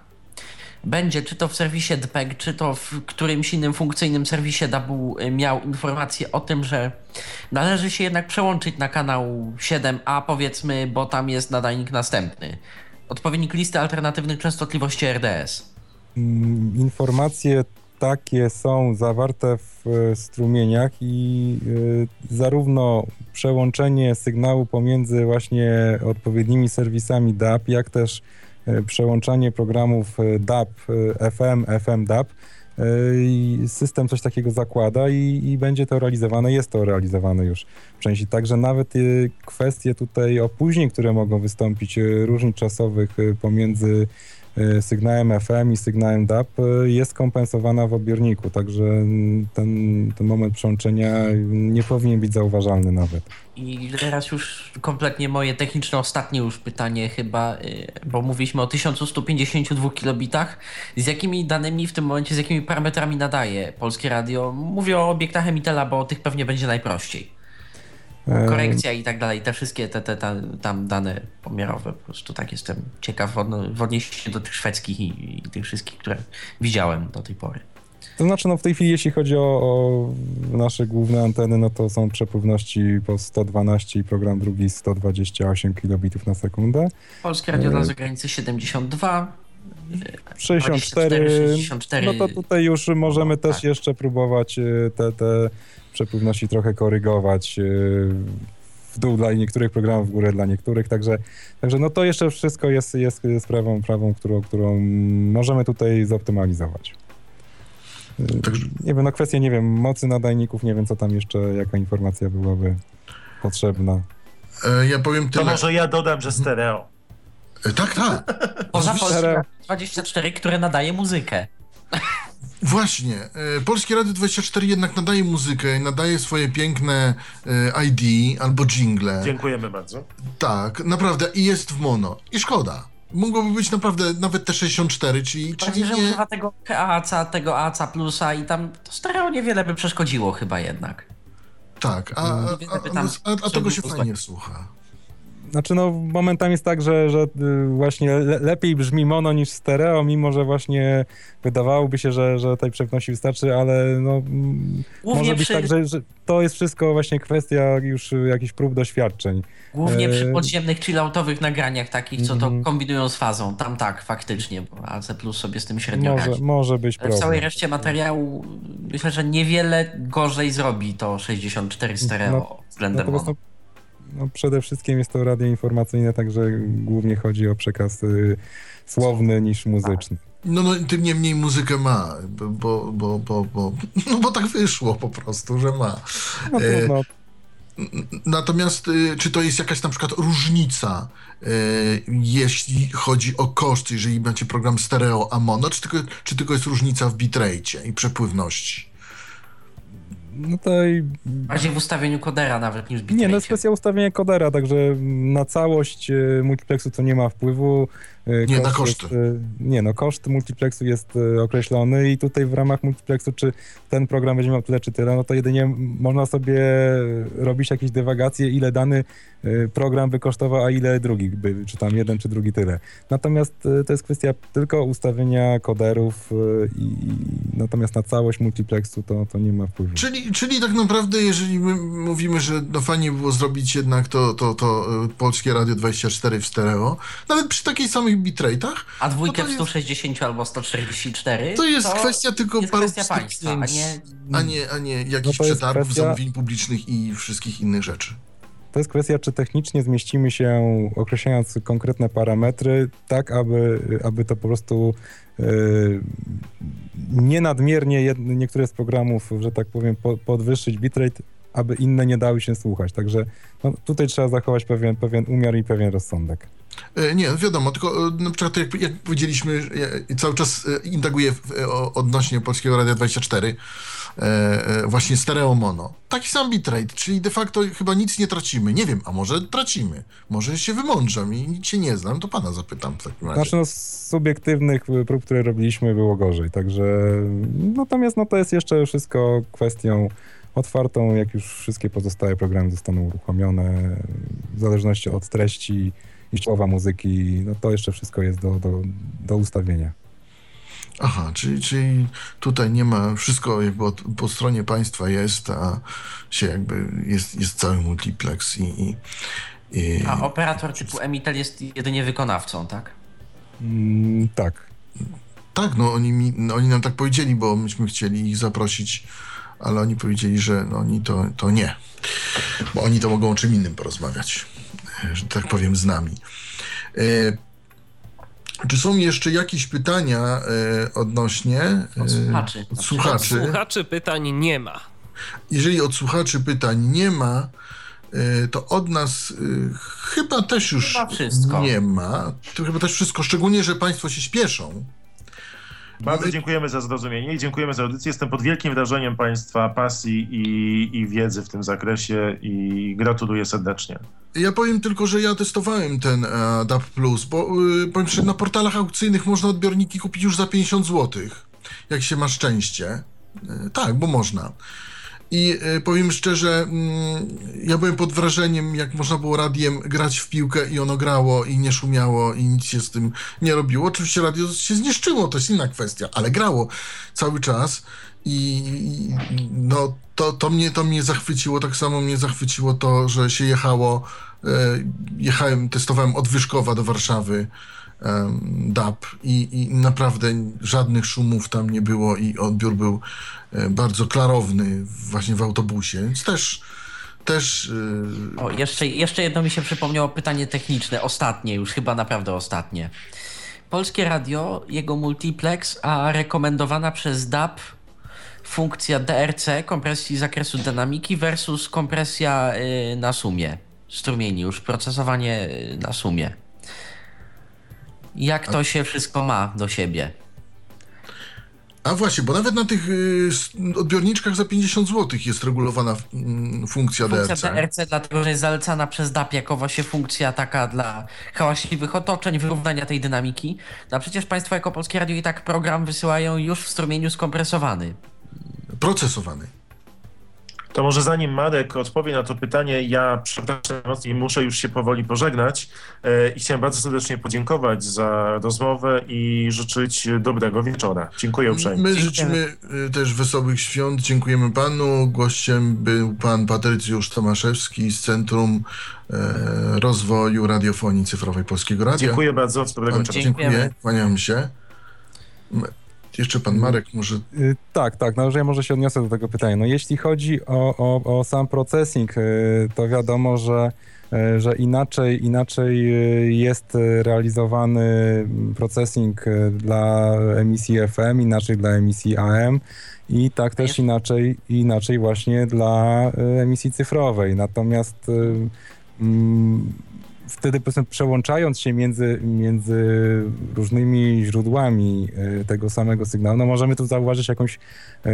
będzie czy to w serwisie DPEG, czy to w którymś innym funkcyjnym serwisie DAB y, miał informację o tym, że należy się jednak przełączyć na kanał 7A powiedzmy, bo tam jest nadajnik następny. Odpowiednik listy alternatywnych częstotliwości RDS. Mm, informacje takie są zawarte w e, strumieniach i y, zarówno przełączenie sygnału pomiędzy właśnie odpowiednimi serwisami DAB, jak też y, przełączanie programów DAB, FM, FM DAB. System coś takiego zakłada i, i, będzie to realizowane, jest to realizowane już w części. Także nawet kwestie tutaj opóźnień, które mogą wystąpić, różnic czasowych pomiędzy sygnałem FM i sygnałem DAB y, jest kompensowana w odbiorniku, także ten, ten moment przełączenia nie powinien być zauważalny nawet. I teraz już kompletnie moje techniczne ostatnie już pytanie chyba, y, bo mówiliśmy o 1152 kilobitach. Z jakimi danymi w tym momencie, z jakimi parametrami nadaje Polskie Radio? Mówię o obiektach Emitela, bo tych pewnie będzie najprościej. Korekcja i tak dalej, te wszystkie te, te, te, tam dane pomiarowe, po prostu tak jestem ciekaw w odniesieniu do tych szwedzkich i, i tych wszystkich, które widziałem do tej pory. To znaczy, no w tej chwili, jeśli chodzi o, o, nasze główne anteny, no to są przepływności po 112 i program drugi 128 kilobitów na sekundę. Polskie radio na zagranicy 72. 64, 64, no to tutaj już możemy no, też tak. jeszcze próbować e, te, te przepływności trochę korygować e, w dół dla niektórych programów, w górę dla niektórych, także, także no to jeszcze wszystko jest, jest sprawą prawą, którą, którą możemy tutaj zoptymalizować. E, także... Nie wiem, no kwestia, nie wiem, mocy nadajników, nie wiem, co tam jeszcze, jaka informacja byłaby potrzebna. E, ja powiem tyle. To może ja dodam, że stereo. tak, tak. Poza Polskie 24, które nadaje muzykę. Właśnie. E, Polskie Radio 24 jednak nadaje muzykę, nadaje swoje piękne e, ID albo jingle. Dziękujemy bardzo. Tak, naprawdę. I jest w mono. I szkoda. mogłoby być naprawdę nawet te 64, czyli, czyli nie... używa tego AAC, tego AAC plusa i tam to stereo niewiele by przeszkodziło chyba jednak. Tak, a, a, a, a tego się fajnie słucha. Znaczy no momentami jest tak, że, że y, właśnie le, lepiej brzmi mono niż stereo, mimo że właśnie wydawałoby się, że, że tej przepności wystarczy, ale no Głównie może być przy... tak, że, że, to jest wszystko właśnie kwestia już jakichś prób doświadczeń. Głównie przy e, podziemnych chilloutowych nagraniach takich, co to mm. kombinują z fazą. Tam tak, faktycznie, bo AC Plus sobie z tym średnio może, radzi. Może być problem. W całej reszcie materiału myślę, że niewiele gorzej zrobi to 64 stereo no, względem no, mono. No, przede wszystkim jest to radio informacyjne, także głównie chodzi o przekaz y, słowny niż muzyczny. No, no tym niemniej muzykę ma, bo, bo, bo, bo, no bo tak wyszło po prostu, że ma. No, no. Natomiast y, czy to jest jakaś na przykład różnica, y, jeśli chodzi o koszty, jeżeli macie program stereo a mono, czy tylko, czy tylko jest różnica w bitrate i przepływności? No to i... Bardziej w ustawieniu kodera nawet niż bitrate. Nie, no jest kwestia ustawienia kodera, także na całość y, multiplexu to nie ma wpływu. Y, nie, na koszty. Jest, nie, no koszt multiplexu jest określony i tutaj w ramach multiplexu, czy ten program będzie miał tyle, czy tyle, no to jedynie można sobie robić jakieś dywagacje, ile dany program by kosztował, a ile drugi by, czy tam jeden, czy drugi tyle. Natomiast to jest kwestia tylko ustawienia koderów i natomiast na całość multiplexu to, to nie ma wpływu. Czyli czyli, tak naprawdę, jeżeli my mówimy, że no fajnie było zrobić jednak to, to, to Polskie Radio 24 w stereo, nawet przy takich samych bitrate'ach... A dwójkę no w 160 jest, albo 144... To jest to kwestia tylko jest paru kwestia państwa, a nie... A nie, a nie jakichś no przetargów, kwestia... zamówień publicznych i wszystkich innych rzeczy. To jest kwestia, czy technicznie zmieścimy się, określając konkretne parametry, tak aby, aby to po prostu yy, nie nadmiernie niektóre z programów, że tak powiem, po, podwyższyć bitrate, aby inne nie dały się słuchać. Także no, tutaj trzeba zachować pewien, pewien umiar i pewien rozsądek. E, nie, wiadomo, tylko e, na przykład jak, jak powiedzieliśmy, ja cały czas e, indaguję odnośnie Polskiego Radia 24, właśnie stereo mono. Taki sam bitrate, czyli de facto chyba nic nie tracimy. Nie wiem, a może tracimy. Może się wymądrzam i nic się nie znam, to pana zapytam w takim razie. Znaczy no, z subiektywnych prób, które robiliśmy było gorzej, także natomiast no to jest jeszcze wszystko kwestią otwartą, jak już wszystkie pozostałe programy zostaną uruchomione, w zależności od treści i słowa muzyki, no to jeszcze wszystko jest do, do, do ustawienia. Aha, czyli, czyli tutaj nie ma, wszystko jakby od, po stronie państwa jest, a się jakby jest, jest cały multiplex i, i, i A operator typu Emitel jest jedynie wykonawcą, tak? Mm, tak. Tak, no oni, mi, no oni nam tak powiedzieli, bo myśmy chcieli ich zaprosić, ale oni powiedzieli, że no, oni to, to nie, bo oni to mogą o czym innym porozmawiać że tak powiem, z nami. E, czy są jeszcze jakieś pytania e, odnośnie e, od słuchaczy? Od słuchaczy. Od słuchaczy pytań nie ma. Jeżeli od słuchaczy pytań nie ma, to od nas chyba też już chyba nie ma. To chyba też wszystko, szczególnie, że Państwo się śpieszą. Bardzo dziękujemy za zrozumienie i dziękujemy za audycję. Jestem pod wielkim wrażeniem Państwa pasji i, i wiedzy w tym zakresie i gratuluję serdecznie. Ja powiem tylko, że ja testowałem ten uh, DAP+, bo y, powiem że na portalach aukcyjnych można odbiorniki kupić już za 50 zł, jak się ma szczęście. Y, tak, bo można. I y, powiem szczerze, mm, ja byłem pod wrażeniem, jak można było radiem grać w piłkę i ono grało i nie szumiało i nic się z tym nie robiło. Oczywiście radio się zniszczyło, to jest inna kwestia, ale grało cały czas i no to, to, mnie, to mnie zachwyciło, tak samo mnie zachwyciło to, że się jechało, e, jechałem, testowałem od Wyszkowa do Warszawy DAP i, i naprawdę żadnych szumów tam nie było i odbiór był e, bardzo klarowny właśnie w autobusie, więc też też... E, o, jeszcze, jeszcze jedno mi się przypomniało pytanie techniczne, ostatnie już, chyba naprawdę ostatnie. Polskie Radio, jego multiplex, a rekomendowana przez DAP funkcja DRC, kompresji zakresu dynamiki versus kompresja y, na sumie, strumieni, już procesowanie y, na sumie. Jak to się wszystko ma do siebie? A właśnie, bo nawet na tych y, odbiorniczkach za 50 zł jest regulowana mm, funkcja, funkcja DRC. DRC, dlatego że jest zalecana przez DAP jako właśnie funkcja taka dla hałaśliwych otoczeń, wyrównania tej dynamiki. No a przecież Państwo jako Polskie Radio i tak program wysyłają już w strumieniu skompresowany. Procesowany. To może zanim Marek odpowie na to pytanie, ja przepraszam i muszę już się powoli pożegnać e, i chciałem bardzo serdecznie podziękować za rozmowę i życzyć dobrego wieczora. Dziękuję uprzejmie. My życzymy e, też wesołych świąt. Dziękujemy panu. Gościem był pan Patrycjusz Tomaszewski z Centrum e, Rozwoju Radiofonii Cyfrowej Polskiego Radia. Dziękuję bardzo. Dobrego wieczoru. Dziękuję. Kłaniam się. Jeszcze pan Marek może... Y, tak, tak, no że ja może się odniosę do tego pytania. No jeśli chodzi o, o, o sam processing, y, to wiadomo, że y, że inaczej, inaczej jest realizowany processing dla emisji FM, inaczej dla emisji AM i tak też inaczej, inaczej właśnie dla emisji cyfrowej. Natomiast mm, wtedy powiedzmy przełączając się między, między różnymi źródłami e, tego samego sygnału, no możemy tu zauważyć jakąś e,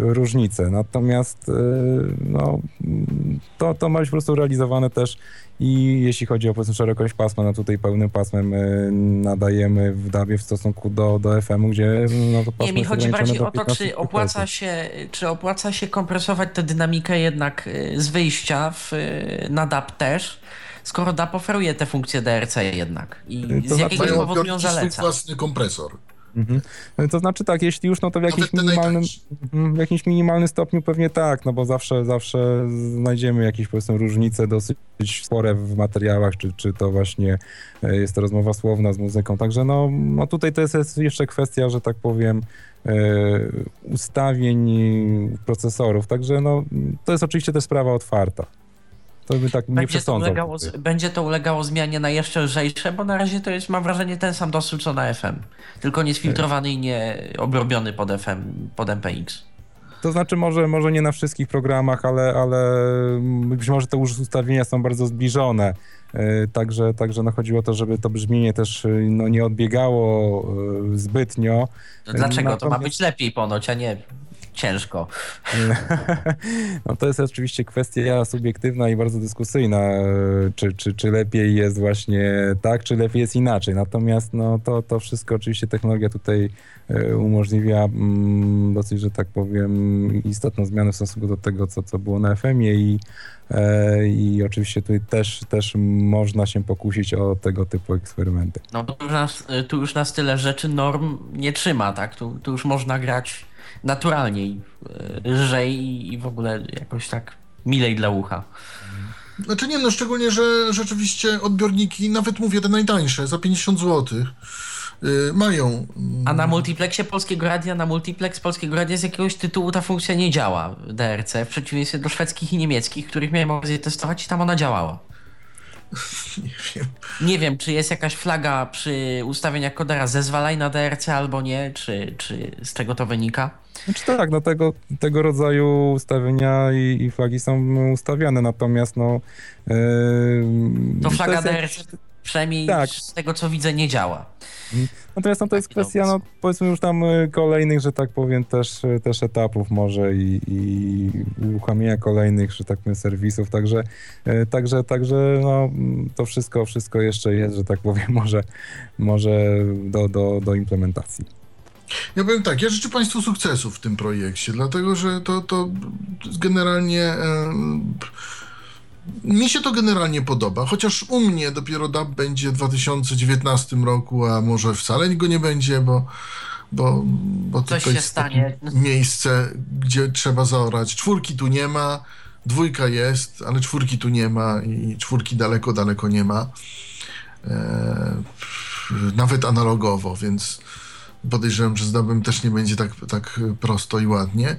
różnicę. Natomiast e, no, to, to ma być po prostu realizowane też i jeśli chodzi o powiedzmy szerokość pasma, no tutaj pełnym pasmem nadajemy w DAB-ie w stosunku do, do FM-u, gdzie no to pasmo Nie, mi chodzi bardziej o to, czy opłaca, się, czy opłaca się kompresować tę dynamikę jednak z wyjścia w, na DAB też, skoro DAP oferuje te funkcje DRC jednak i to z znaczy, jakiegoś powodu ją zaleca. własny kompresor. Mhm. To znaczy tak, jeśli już, no to w jakimś, minimalnym, mhm, w jakimś minimalnym stopniu pewnie tak, no bo zawsze, zawsze znajdziemy jakieś powiedzmy różnice dosyć spore w materiałach, czy, czy to właśnie e, jest to rozmowa słowna z muzyką, także no, no tutaj to jest jeszcze kwestia, że tak powiem, e, ustawień procesorów, także no to jest oczywiście też sprawa otwarta. To by tak nie będzie to, ulegało, będzie to ulegało zmianie na jeszcze lżejsze, bo na razie to jest, mam wrażenie, ten sam dostęp co na FM. Tylko niesfiltrowany i nie obrobiony pod FM, pod MPX. To znaczy może, może nie na wszystkich programach, ale, ale być może te ustawienia są bardzo zbliżone. E, także, także no chodziło o to, żeby to brzmienie też no, nie odbiegało e, zbytnio. No dlaczego? Natomiast... To ma być lepiej ponoć, a nie ciężko. (laughs) No to jest oczywiście kwestia subiektywna i bardzo dyskusyjna, czy, czy, czy lepiej jest właśnie tak, czy lepiej jest inaczej. Natomiast no, to, to wszystko oczywiście technologia tutaj e, umożliwia mm, dosyć, że tak powiem, istotną zmianę w stosunku do tego, co, co było na FM-ie i, e, i oczywiście tutaj też, też można się pokusić o tego typu eksperymenty. No tu już nas, tu już nas tyle rzeczy norm nie trzyma, tak? Tu, tu już można grać naturalniej, e, lżej i w ogóle jakoś tak milej dla ucha. Znaczy nie, no szczególnie, że rzeczywiście odbiorniki, nawet mówię te najtańsze, za 50 zł, yy, mają. A na multiplexie Polskiego Radia, na multiplex Polskiego Radia z jakiegoś tytułu ta funkcja nie działa DRC, w przeciwieństwie do szwedzkich i niemieckich, których miałem okazję testować i tam ona działała. (laughs) Nie wiem. Nie wiem, czy jest jakaś flaga przy ustawieniach kodera zezwalaj na DRC albo nie, czy, czy z tego to wynika? Znaczy tak, no tego, tego rodzaju ustawienia i, i flagi są ustawiane, natomiast no... Yy, to flaga DRC przynajmniej tak. z tego co widzę nie działa. Natomiast no, to jest kwestia, no, powiedzmy już tam y, kolejnych, że tak powiem, też, y, też etapów może i, i uruchamiania kolejnych, że tak powiem, serwisów, także, y, także, także no, to wszystko, wszystko jeszcze jest, że tak powiem, (laughs) może, może do, do, do implementacji. Ja powiem tak, ja życzę Państwu sukcesów w tym projekcie, dlatego że to, to generalnie. E, mi się to generalnie podoba, chociaż u mnie dopiero DAB będzie w 2019 roku, a może wcale go nie będzie, bo, bo, bo Coś to jest miejsce, gdzie trzeba zaorać. Czwórki tu nie ma, dwójka jest, ale czwórki tu nie ma i czwórki daleko, daleko nie ma. E, nawet analogowo, więc podejrzewam, że z DABem też nie będzie tak, tak prosto i ładnie.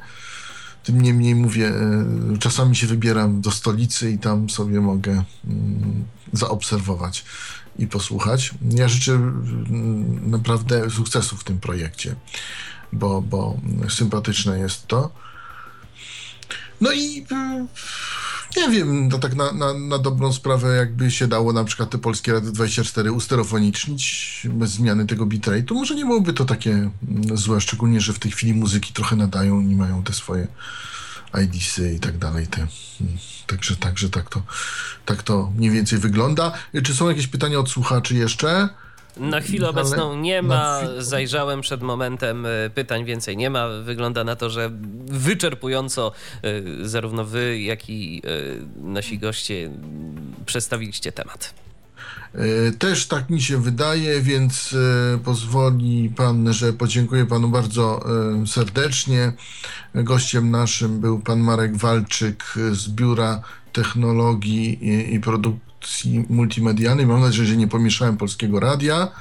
Tym niemniej mówię, e, czasami się wybieram do stolicy i tam sobie mogę mm, zaobserwować i posłuchać. Ja życzę mm, naprawdę sukcesu w tym projekcie, bo, bo sympatyczne jest to. No i e, Nie wiem, to tak na, na, na dobrą sprawę jakby się dało na przykład te polskie Rady 24 usterofonicznić bez zmiany tego bitrate'u, może nie byłoby to takie mm, złe, szczególnie, że w tej chwili muzyki trochę nadają i mają te swoje IDC i tak dalej. Te, mm, także, także tak, to, tak to mniej więcej wygląda. Czy są jakieś pytania od słuchaczy jeszcze? Na chwilę obecną nie ma. Zajrzałem przed momentem y, pytań, więcej nie ma. Wygląda na to, że wyczerpująco y, zarówno wy, jak i y, nasi goście przedstawiliście temat. Też tak mi się wydaje, więc pozwoli pan, że podziękuję panu bardzo serdecznie. Gościem naszym był pan Marek Walczyk z Biura Technologii i Produkcji produkcji multimedialnej. Mam nadzieję, że nie pomieszałem polskiego radia.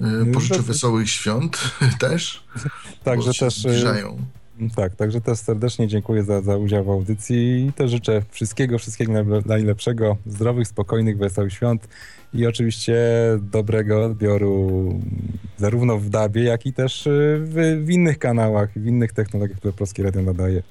E, pożyczę wesołych świąt (laughs) też. Także też. E, zbliżają. Tak, także też serdecznie dziękuję za, za udział w audycji i też życzę wszystkiego, wszystkiego najlepszego, zdrowych, spokojnych, wesołych świąt i oczywiście dobrego odbioru zarówno w DABie, jak i też e, w, w innych kanałach, w innych technologiach, które Polskie Radio nadaje.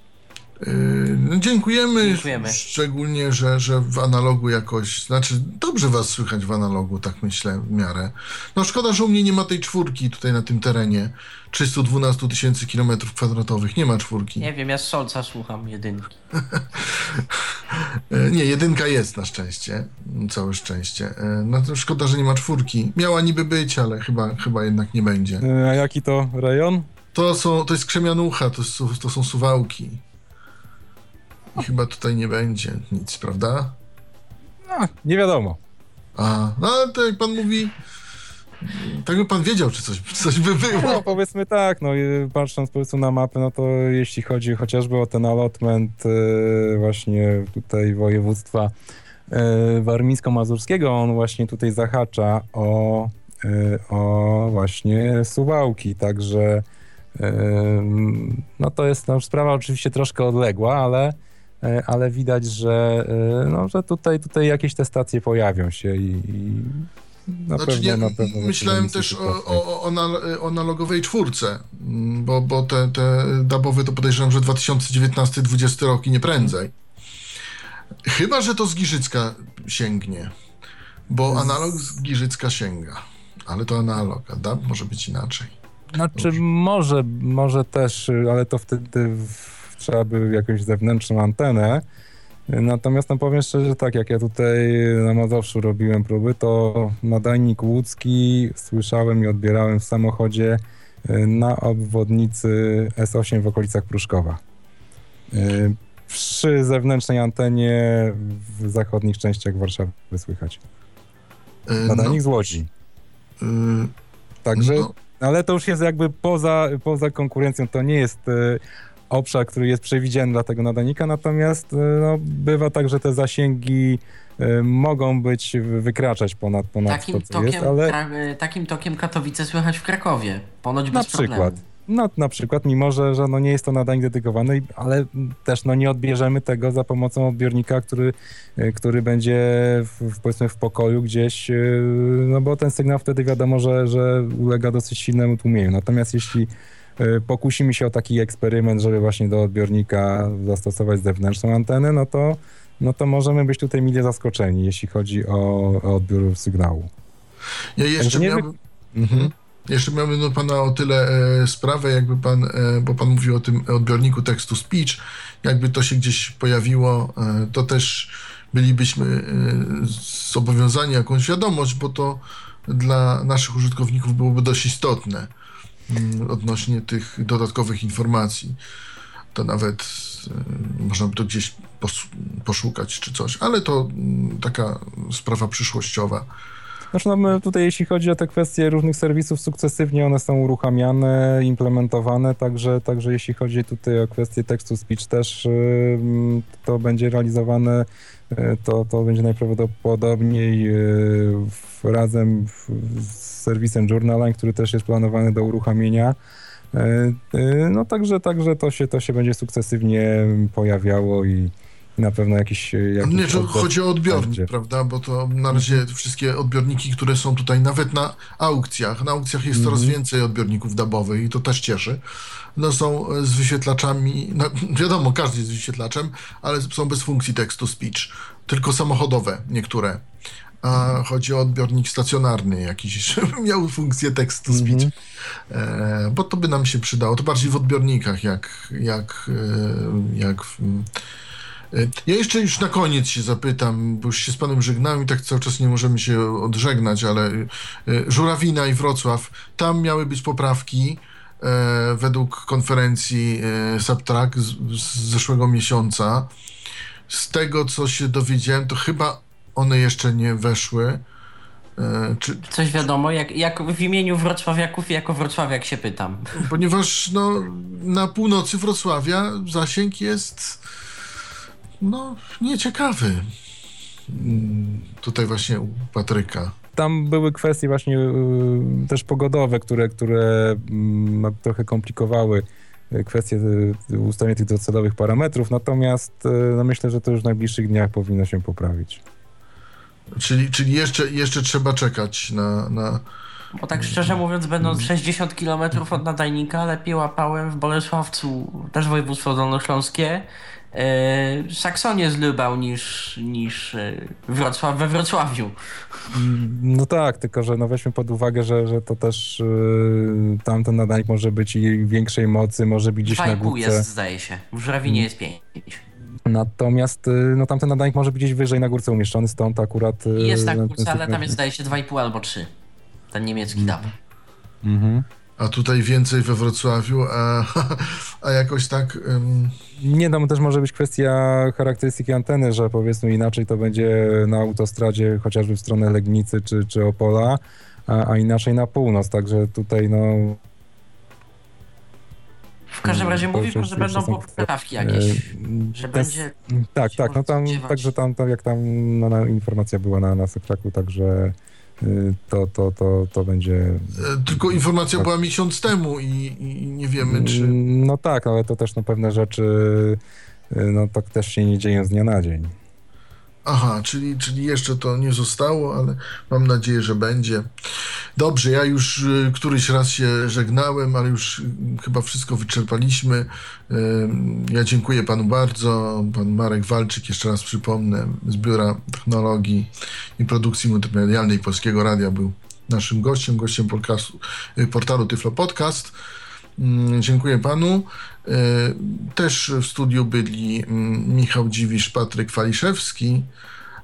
Yy, no, dziękujemy, dziękujemy, szczególnie, że, że w analogu jakoś, znaczy dobrze was słychać w analogu, tak myślę, w miarę. No szkoda, że u mnie nie ma tej czwórki tutaj na tym terenie. 312 tysięcy kilometrów kwadratowych, nie ma czwórki. Nie wiem, ja z Solca słucham jedynki. Yy, (laughs) nie, jedynka jest na szczęście, całe szczęście. Yy, no to szkoda, że nie ma czwórki. Miała niby być, ale chyba, chyba jednak nie będzie. A jaki to rejon? To, są, to jest Krzemianucha, to, to są Suwałki. I chyba tutaj nie będzie nic, prawda? No, nie wiadomo. A, no ale to jak pan mówi, tak by pan wiedział, czy coś, coś by było. No, powiedzmy tak, no patrząc powiedzmy na mapę, no to jeśli chodzi chociażby o ten allotment yy, właśnie tutaj województwa yy, warmińsko-mazurskiego, on właśnie tutaj zahacza o, yy, o właśnie Suwałki, także no to jest no, sprawa oczywiście troszkę odległa, ale ale widać, że, e, no, że tutaj, tutaj jakieś te stacje pojawią się i, i na znaczy, pewno, nie, na pewno myślałem też o, o, o, analogowej czwórce, mm, bo, bo te, te dabowe to podejrzewam, że 2019-2020 rok i nie prędzej. Chyba, że to z Giżycka sięgnie, bo analog z Giżycka sięga, ale to analog, a DAB może być inaczej. Znaczy może, może też, ale to wtedy trzeba by jakąś zewnętrzną antenę. Natomiast no powiem szczerze, tak jak ja tutaj na Mazowszu robiłem próby, to nadajnik łódzki słyszałem i odbierałem w samochodzie y, na obwodnicy S8 w okolicach Pruszkowa. Y, przy zewnętrznej antenie w zachodnich częściach Warszawy słychać. Y, nadajnik no, z Łodzi. Także, no. ale to już jest jakby poza, poza konkurencją, to nie jest obszar, który jest przewidziany dla tego nadanika, natomiast e, no, bywa tak, że te zasięgi e, mogą być, wykraczać ponad, ponad takim to, co tokiem, jest, ale... E, takim tokiem Katowice słychać w Krakowie, ponoć bez Na przykład. Problemu. No na przykład, mimo że, że no nie jest to nadań dedykowany, ale też no nie odbierzemy tego za pomocą odbiornika, który, który będzie w, powiedzmy w pokoju gdzieś, no bo ten sygnał wtedy wiadomo, że, że ulega dosyć silnemu tłumieniu. Natomiast jeśli pokusimy się o taki eksperyment, żeby właśnie do odbiornika zastosować zewnętrzną antenę, no to, no to możemy być tutaj mile zaskoczeni, jeśli chodzi o, o odbiór sygnału. Ja jeszcze nie miałbym... Mhm. Jeszcze miałbym do pana o tyle e, sprawę, jakby pan, e, bo pan mówił o tym odbiorniku tekstu speech, jakby to się gdzieś pojawiło, e, to też bylibyśmy e, zobowiązani jakąś wiadomość, bo to dla naszych użytkowników byłoby dość istotne odnośnie tych dodatkowych informacji. To nawet y, można by to gdzieś poszukać czy coś, ale to mm, taka sprawa przyszłościowa. Znaczy, no my tutaj, jeśli chodzi o te kwestie różnych serwisów, sukcesywnie one są uruchamiane, implementowane, także, także jeśli chodzi tutaj o kwestie tekstu speech też y, to będzie realizowane, y, to, to będzie najprawdopodobniej razem z serwisem Journaline, który też jest planowany do uruchomienia. E, e, no także, także to, się, to się będzie sukcesywnie pojawiało i, na pewno jakiś... jakiś nie, chodzi o odbiornik, będzie. prawda, bo to na razie wszystkie odbiorniki, które są tutaj, nawet na aukcjach, na aukcjach jest coraz mhm. więcej odbiorników dabowych i to też cieszy, no są z wyświetlaczami, no, wiadomo, każdy jest wyświetlaczem, ale są bez funkcji text-to-speech, tylko samochodowe niektóre a chodzi o odbiornik stacjonarny jakiś, (laughs) żeby miał funkcję tekstu speech. Mm -hmm. e, bo to by nam się przydało. To bardziej w odbiornikach, jak, jak, e, jak w, e, ja jeszcze już na koniec się zapytam, bo już się z panem żegnałem i tak cały czas nie możemy się odżegnać, ale e, Żurawina i Wrocław, tam miały być poprawki e, według konferencji e, Subtrack z, z zeszłego miesiąca. Z tego, co się dowiedziałem, to chyba one jeszcze nie weszły. E, czy, Coś wiadomo, jak, jak w imieniu wrocławiaków i jako wrocławiak się pytam. Ponieważ no, na północy Wrocławia zasięg jest no, nieciekawy. Tutaj właśnie u Patryka. Tam były kwestie właśnie y, też pogodowe, które, które no, trochę komplikowały kwestie y, ustalenia tych docelowych parametrów, natomiast no, myślę, że to już w najbliższych dniach powinno się poprawić. Czyli, czyli jeszcze, jeszcze trzeba czekać na, na... Bo tak szczerze mówiąc, będąc 60 km od nadajnika, lepiej łapałem w Bolesławcu, też województwo dolnośląskie, yy, Saksonię z Lubał niż, niż e, Wrocław we Wrocławiu. No tak, tylko że no weźmy pod uwagę, że, że to też yy, tamten nadajnik może być i większej mocy, może być gdzieś na górce. jest, zdaje się. W Żurawinie jest 5. Natomiast y, no, tamten nadanik może być gdzieś wyżej na górce umieszczony, stąd akurat... Y, jest na górce, ale tam jest zdaje się 2,5 albo 3. Ten niemiecki DAB. Mhm. A tutaj więcej we Wrocławiu, a, (laughs) a jakoś tak... Um... Nie, no też może być kwestia charakterystyki anteny, że powiedzmy inaczej to będzie na autostradzie chociażby w stronę Legnicy czy, czy Opola, a, a inaczej na północ, także tutaj no w każdym razie mm, mówi że będą poprawki jakieś, e, że będzie... Tak, tak, no tam, także tam, tam jak tam no, na, informacja była na, na Sefraku, także y, to, to, to, to będzie... E, tylko informacja tak. była miesiąc temu i, i, nie wiemy, czy... Mm, no tak, ale to też no, pewne rzeczy y, no tak też się nie dzieją z dnia na dzień. Aha, czyli, czyli jeszcze to nie zostało, ale mam nadzieję, że będzie. Dobrze, ja już y, któryś raz się żegnałem, ale już y, chyba wszystko wyczerpaliśmy. Y, ja dziękuję panu bardzo. Pan Marek Walczyk, jeszcze raz przypomnę, z Biura Technologii i Produkcji Multimedialnej Polskiego Radia był naszym gościem, gościem podcastu, portalu Tyflo Podcast. Mm, dziękuję panu. E, też w studiu byli mm, Michał Dziwisz, Patryk Waliszewski,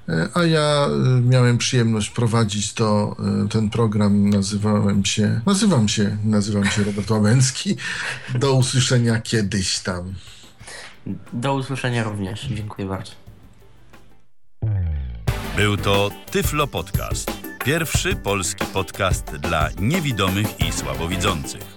e, a ja e, miałem przyjemność prowadzić to, ten program. Nazywałem się, nazywam się, nazywam się Robert Łabęcki. Do usłyszenia kiedyś tam. Do usłyszenia również. Dziękuję bardzo. Był to Tyflo Podcast. Pierwszy polski podcast dla niewidomych i słabowidzących.